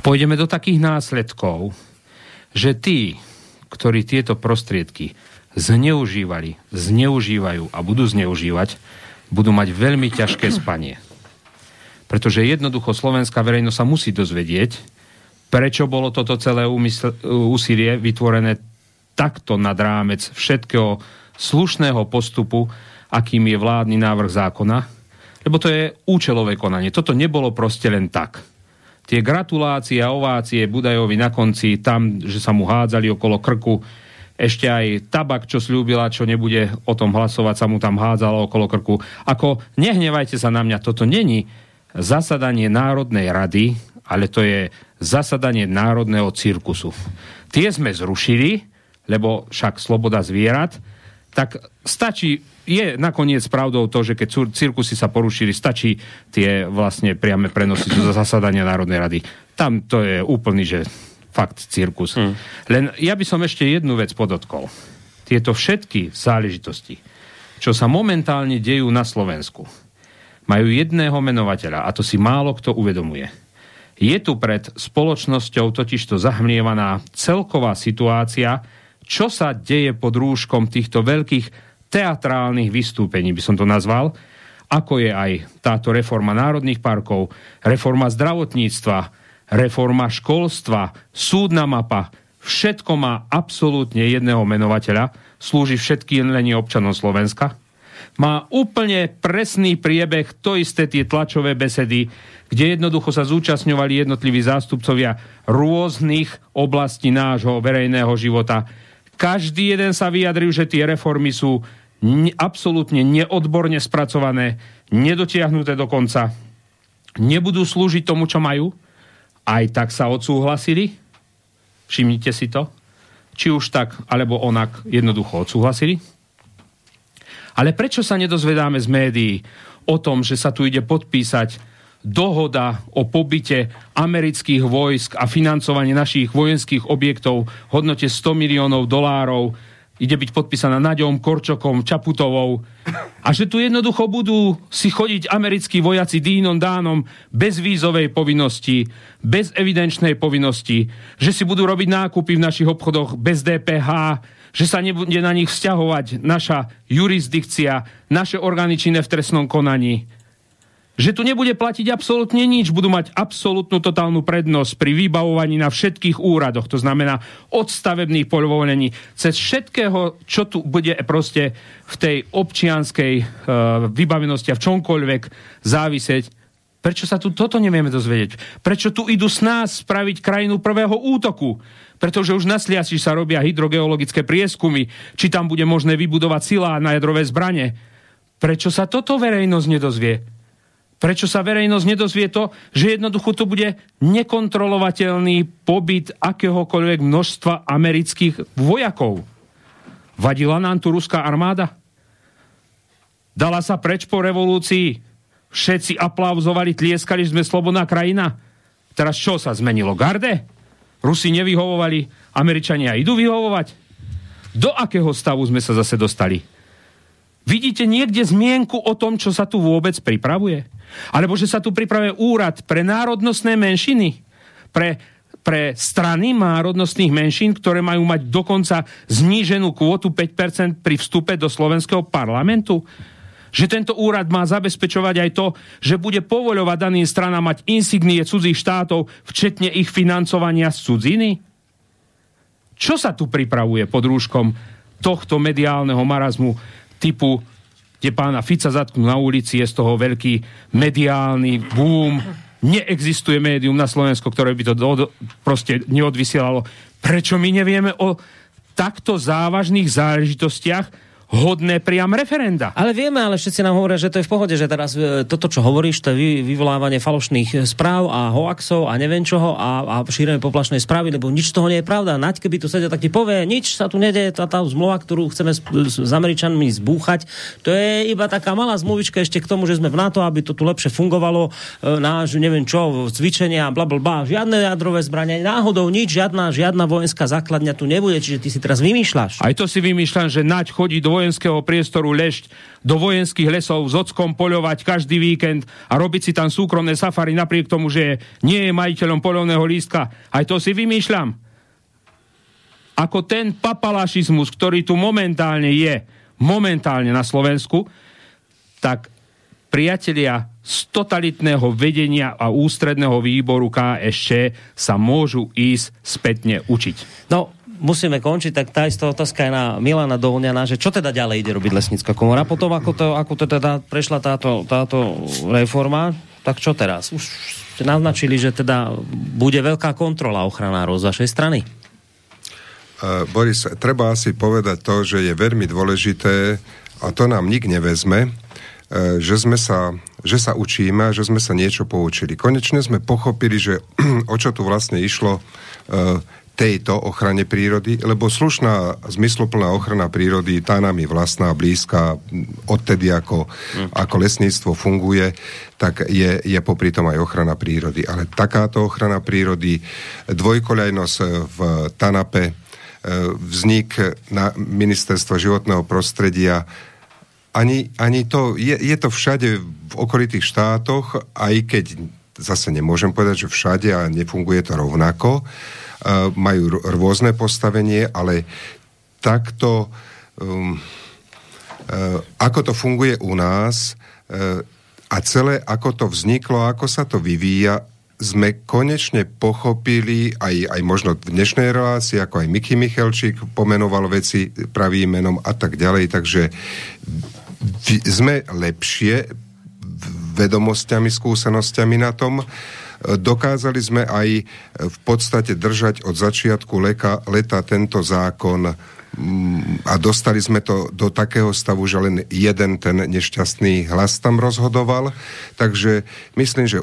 Pôjdeme do takých následkov, že tí, ktorí tieto prostriedky zneužívali, zneužívajú a budú zneužívať, budú mať veľmi ťažké spanie. Pretože jednoducho slovenská verejnosť sa musí dozvedieť, prečo bolo toto celé úmysl, úsilie vytvorené takto nad rámec všetkého slušného postupu, akým je vládny návrh zákona, lebo to je účelové konanie. Toto nebolo proste len tak. Tie gratulácie a ovácie Budajovi na konci, tam, že sa mu hádzali okolo krku, ešte aj tabak, čo slúbila, čo nebude o tom hlasovať, sa mu tam hádzalo okolo krku. Ako, nehnevajte sa na mňa, toto není zasadanie Národnej rady, ale to je zasadanie Národného cirkusu. Tie sme zrušili, lebo však sloboda zvierat, tak stačí, je nakoniec pravdou to, že keď cirkusy sa porušili, stačí tie vlastne priame prenosy do zasadania Národnej rady. Tam to je úplný, že fakt cirkus. Hmm. Len ja by som ešte jednu vec podotkol. Tieto všetky záležitosti, čo sa momentálne dejú na Slovensku, majú jedného menovateľa a to si málo kto uvedomuje. Je tu pred spoločnosťou totižto zahmlievaná celková situácia, čo sa deje pod rúškom týchto veľkých teatrálnych vystúpení, by som to nazval, ako je aj táto reforma národných parkov, reforma zdravotníctva, reforma školstva, súdna mapa, všetko má absolútne jedného menovateľa, slúži všetkým len občanom Slovenska. Má úplne presný priebeh, to isté tie tlačové besedy, kde jednoducho sa zúčastňovali jednotliví zástupcovia rôznych oblastí nášho verejného života každý jeden sa vyjadril, že tie reformy sú ne, absolútne neodborne spracované, nedotiahnuté do konca, nebudú slúžiť tomu, čo majú. Aj tak sa odsúhlasili. Všimnite si to. Či už tak, alebo onak jednoducho odsúhlasili. Ale prečo sa nedozvedáme z médií o tom, že sa tu ide podpísať dohoda o pobyte amerických vojsk a financovanie našich vojenských objektov v hodnote 100 miliónov dolárov? Ide byť podpísaná Naďom, Korčokom, Čaputovou. A že tu jednoducho budú si chodiť americkí vojaci dínom dánom bez vízovej povinnosti, bez evidenčnej povinnosti, že si budú robiť nákupy v našich obchodoch bez DPH, že sa nebude na nich vzťahovať naša jurisdikcia, naše orgány činné v trestnom konaní že tu nebude platiť absolútne nič, budú mať absolútnu totálnu prednosť pri vybavovaní na všetkých úradoch, to znamená od stavebných povolení, cez všetkého, čo tu bude proste v tej občianskej uh, vybavenosti a v čomkoľvek závisieť. Prečo sa tu toto nevieme dozvedieť? Prečo tu idú s nás spraviť krajinu prvého útoku? Pretože už na Sliači sa robia hydrogeologické prieskumy, či tam bude možné vybudovať sila na jadrové zbranie. Prečo sa toto verejnosť nedozvie? Prečo sa verejnosť nedozvie to, že jednoducho to bude nekontrolovateľný pobyt akéhokoľvek množstva amerických vojakov? Vadila nám tu ruská armáda? Dala sa preč po revolúcii? Všetci aplauzovali, tlieskali, že sme slobodná krajina? Teraz čo sa zmenilo? Garde? Rusi nevyhovovali, Američania idú vyhovovať? Do akého stavu sme sa zase dostali? Vidíte niekde zmienku o tom, čo sa tu vôbec pripravuje? Alebo že sa tu pripravuje úrad pre národnostné menšiny? Pre, pre strany národnostných menšín, ktoré majú mať dokonca zníženú kvotu 5% pri vstupe do slovenského parlamentu? Že tento úrad má zabezpečovať aj to, že bude povoľovať daným stranám mať insignie cudzích štátov, včetne ich financovania z cudziny? Čo sa tu pripravuje pod rúškom tohto mediálneho marazmu? typu, kde pána Fica zatknú na ulici, je z toho veľký mediálny boom, neexistuje médium na Slovensku, ktoré by to do, proste neodvysielalo. Prečo my nevieme o takto závažných záležitostiach hodné priam referenda. Ale vieme, ale všetci nám hovoria, že to je v pohode, že teraz e, toto, čo hovoríš, to je vy- vyvolávanie falošných správ a hoaxov a neviem čoho a, a šírenie poplašnej správy, lebo nič z toho nie je pravda. Naď, keby tu sedel, tak ti povie, nič sa tu nedeje, tá, tá zmluva, ktorú chceme s, s Američanmi zbúchať, to je iba taká malá zmluvička ešte k tomu, že sme v NATO, aby to tu lepšie fungovalo, e, náš, neviem čo, cvičenia, bla, bla, bla, žiadne jadrové zbrania, náhodou nič, žiadna, žiadna vojenská základňa tu nebude, čiže ty si teraz vymýšľaš. Aj to si vymýšľam, že Naď chodí do vojenského priestoru lešť, do vojenských lesov s ockom poľovať každý víkend a robiť si tam súkromné safari napriek tomu, že nie je majiteľom poľovného lístka. Aj to si vymýšľam. Ako ten papalašizmus, ktorý tu momentálne je, momentálne na Slovensku, tak priatelia z totalitného vedenia a ústredného výboru KSČ sa môžu ísť spätne učiť. No, musíme končiť, tak tá istá otázka je na Milana Dolňana, že čo teda ďalej ide robiť lesnícka komora? Potom, ako to, ako to teda prešla táto, táto reforma, tak čo teraz? Už ste naznačili, že teda bude veľká kontrola ochranárov z vašej strany. Uh, Boris, treba asi povedať to, že je veľmi dôležité, a to nám nik nevezme, uh, že sme sa, že sa učíme, že sme sa niečo poučili. Konečne sme pochopili, že o čo tu vlastne išlo uh, tejto ochrane prírody, lebo slušná, zmysloplná ochrana prírody, tá nám je vlastná, blízka, odtedy ako, mm. ako lesníctvo funguje, tak je, je popri tom aj ochrana prírody. Ale takáto ochrana prírody, dvojkoľajnosť v Tanape, vznik na ministerstva životného prostredia, ani, ani to, je, je to všade v okolitých štátoch, aj keď zase nemôžem povedať, že všade a nefunguje to rovnako, uh, majú r- rôzne postavenie, ale takto, um, uh, ako to funguje u nás uh, a celé, ako to vzniklo, ako sa to vyvíja, sme konečne pochopili, aj, aj možno v dnešnej relácii, ako aj Miky Michalčík pomenoval veci pravým menom a tak ďalej, takže sme lepšie vedomosťami, skúsenosťami na tom. Dokázali sme aj v podstate držať od začiatku leka, leta tento zákon a dostali sme to do takého stavu, že len jeden ten nešťastný hlas tam rozhodoval. Takže myslím, že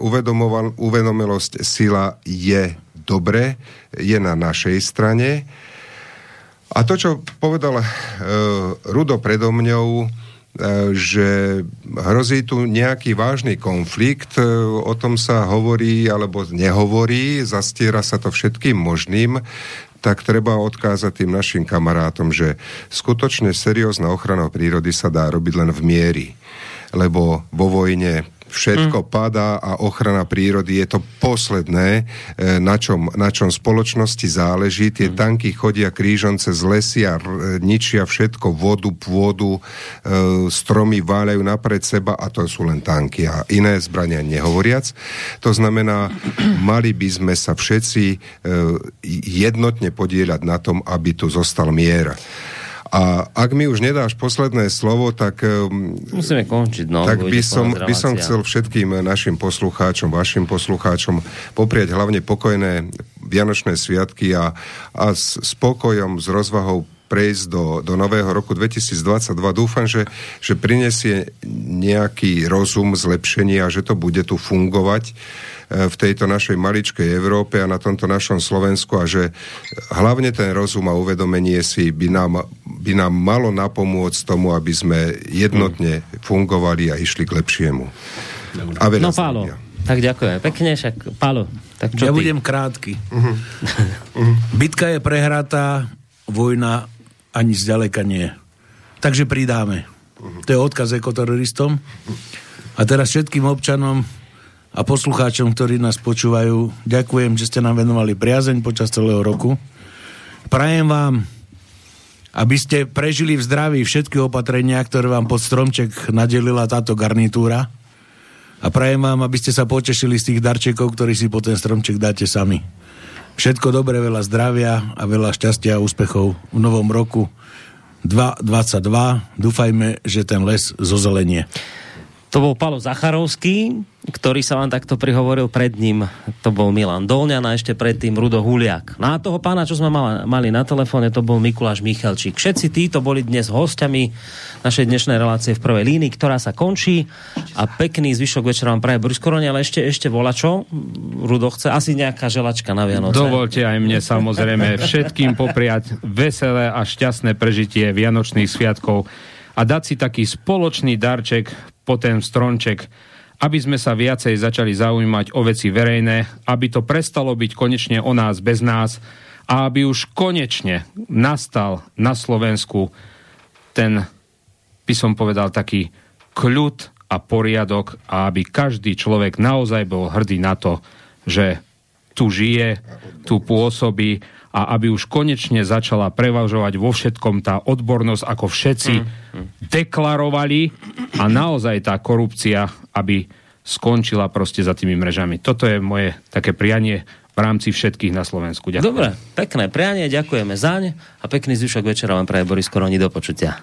uvedomelosť sila je dobre, je na našej strane. A to, čo povedal uh, Rudo predo mňou, že hrozí tu nejaký vážny konflikt, uh, o tom sa hovorí alebo nehovorí, zastiera sa to všetkým možným tak treba odkázať tým našim kamarátom, že skutočne seriózna ochrana prírody sa dá robiť len v miery. Lebo vo vojne všetko mm. padá a ochrana prírody je to posledné, e, na čom, na čom spoločnosti záleží. Tie mm. tanky chodia krížom cez lesy a ničia všetko, vodu, pôdu, e, stromy váľajú napred seba a to sú len tanky a iné zbrania nehovoriac. To znamená, mali by sme sa všetci e, jednotne podieľať na tom, aby tu zostal mier. A ak mi už nedáš posledné slovo, tak... Ehm, Musíme končiť, no. Tak by som, by som chcel všetkým našim poslucháčom, vašim poslucháčom poprieť hlavne pokojné Vianočné sviatky a, a s spokojom, s rozvahou prejsť do, do nového roku 2022. Dúfam, že, že prinesie nejaký rozum, zlepšenie a že to bude tu fungovať v tejto našej maličkej Európe a na tomto našom Slovensku a že hlavne ten rozum a uvedomenie si by nám, by nám malo napomôcť tomu, aby sme jednotne fungovali a išli k lepšiemu. A no Pálo, tak ďakujem pekne, však Pálo, tak čo Ja ty? budem krátky. Uh-huh. Uh-huh. Bitka je prehratá, vojna ani zďaleka nie. Takže pridáme. Uh-huh. To je odkaz ekoteroristom. A teraz všetkým občanom a poslucháčom, ktorí nás počúvajú, ďakujem, že ste nám venovali priazeň počas celého roku. Prajem vám, aby ste prežili v zdraví všetky opatrenia, ktoré vám pod stromček nadelila táto garnitúra. A prajem vám, aby ste sa potešili z tých darčekov, ktorý si po ten stromček dáte sami. Všetko dobré, veľa zdravia a veľa šťastia a úspechov v novom roku 2022. Dúfajme, že ten les zozelenie. To bol Palo Zacharovský, ktorý sa vám takto prihovoril pred ním. To bol Milan Dolňan a ešte predtým Rudo Huliak. No a toho pána, čo sme mali na telefóne, to bol Mikuláš Michalčík. Všetci títo boli dnes hostiami našej dnešnej relácie v prvej línii, ktorá sa končí a pekný zvyšok večera vám praje Boris ale ešte, ešte volá čo? Rudo chce asi nejaká želačka na Vianoce. Dovolte aj mne samozrejme všetkým popriať veselé a šťastné prežitie Vianočných sviatkov a dať si taký spoločný darček po ten stronček, aby sme sa viacej začali zaujímať o veci verejné, aby to prestalo byť konečne o nás bez nás a aby už konečne nastal na Slovensku ten, by som povedal, taký kľud a poriadok a aby každý človek naozaj bol hrdý na to, že tu žije, tu pôsobí a aby už konečne začala prevažovať vo všetkom tá odbornosť, ako všetci mm, mm. deklarovali a naozaj tá korupcia, aby skončila proste za tými mrežami. Toto je moje také prianie v rámci všetkých na Slovensku. Ďakujem. Dobre, pekné prianie, ďakujeme zaň a pekný zvyšok večera vám praje Boris Koroni do počutia.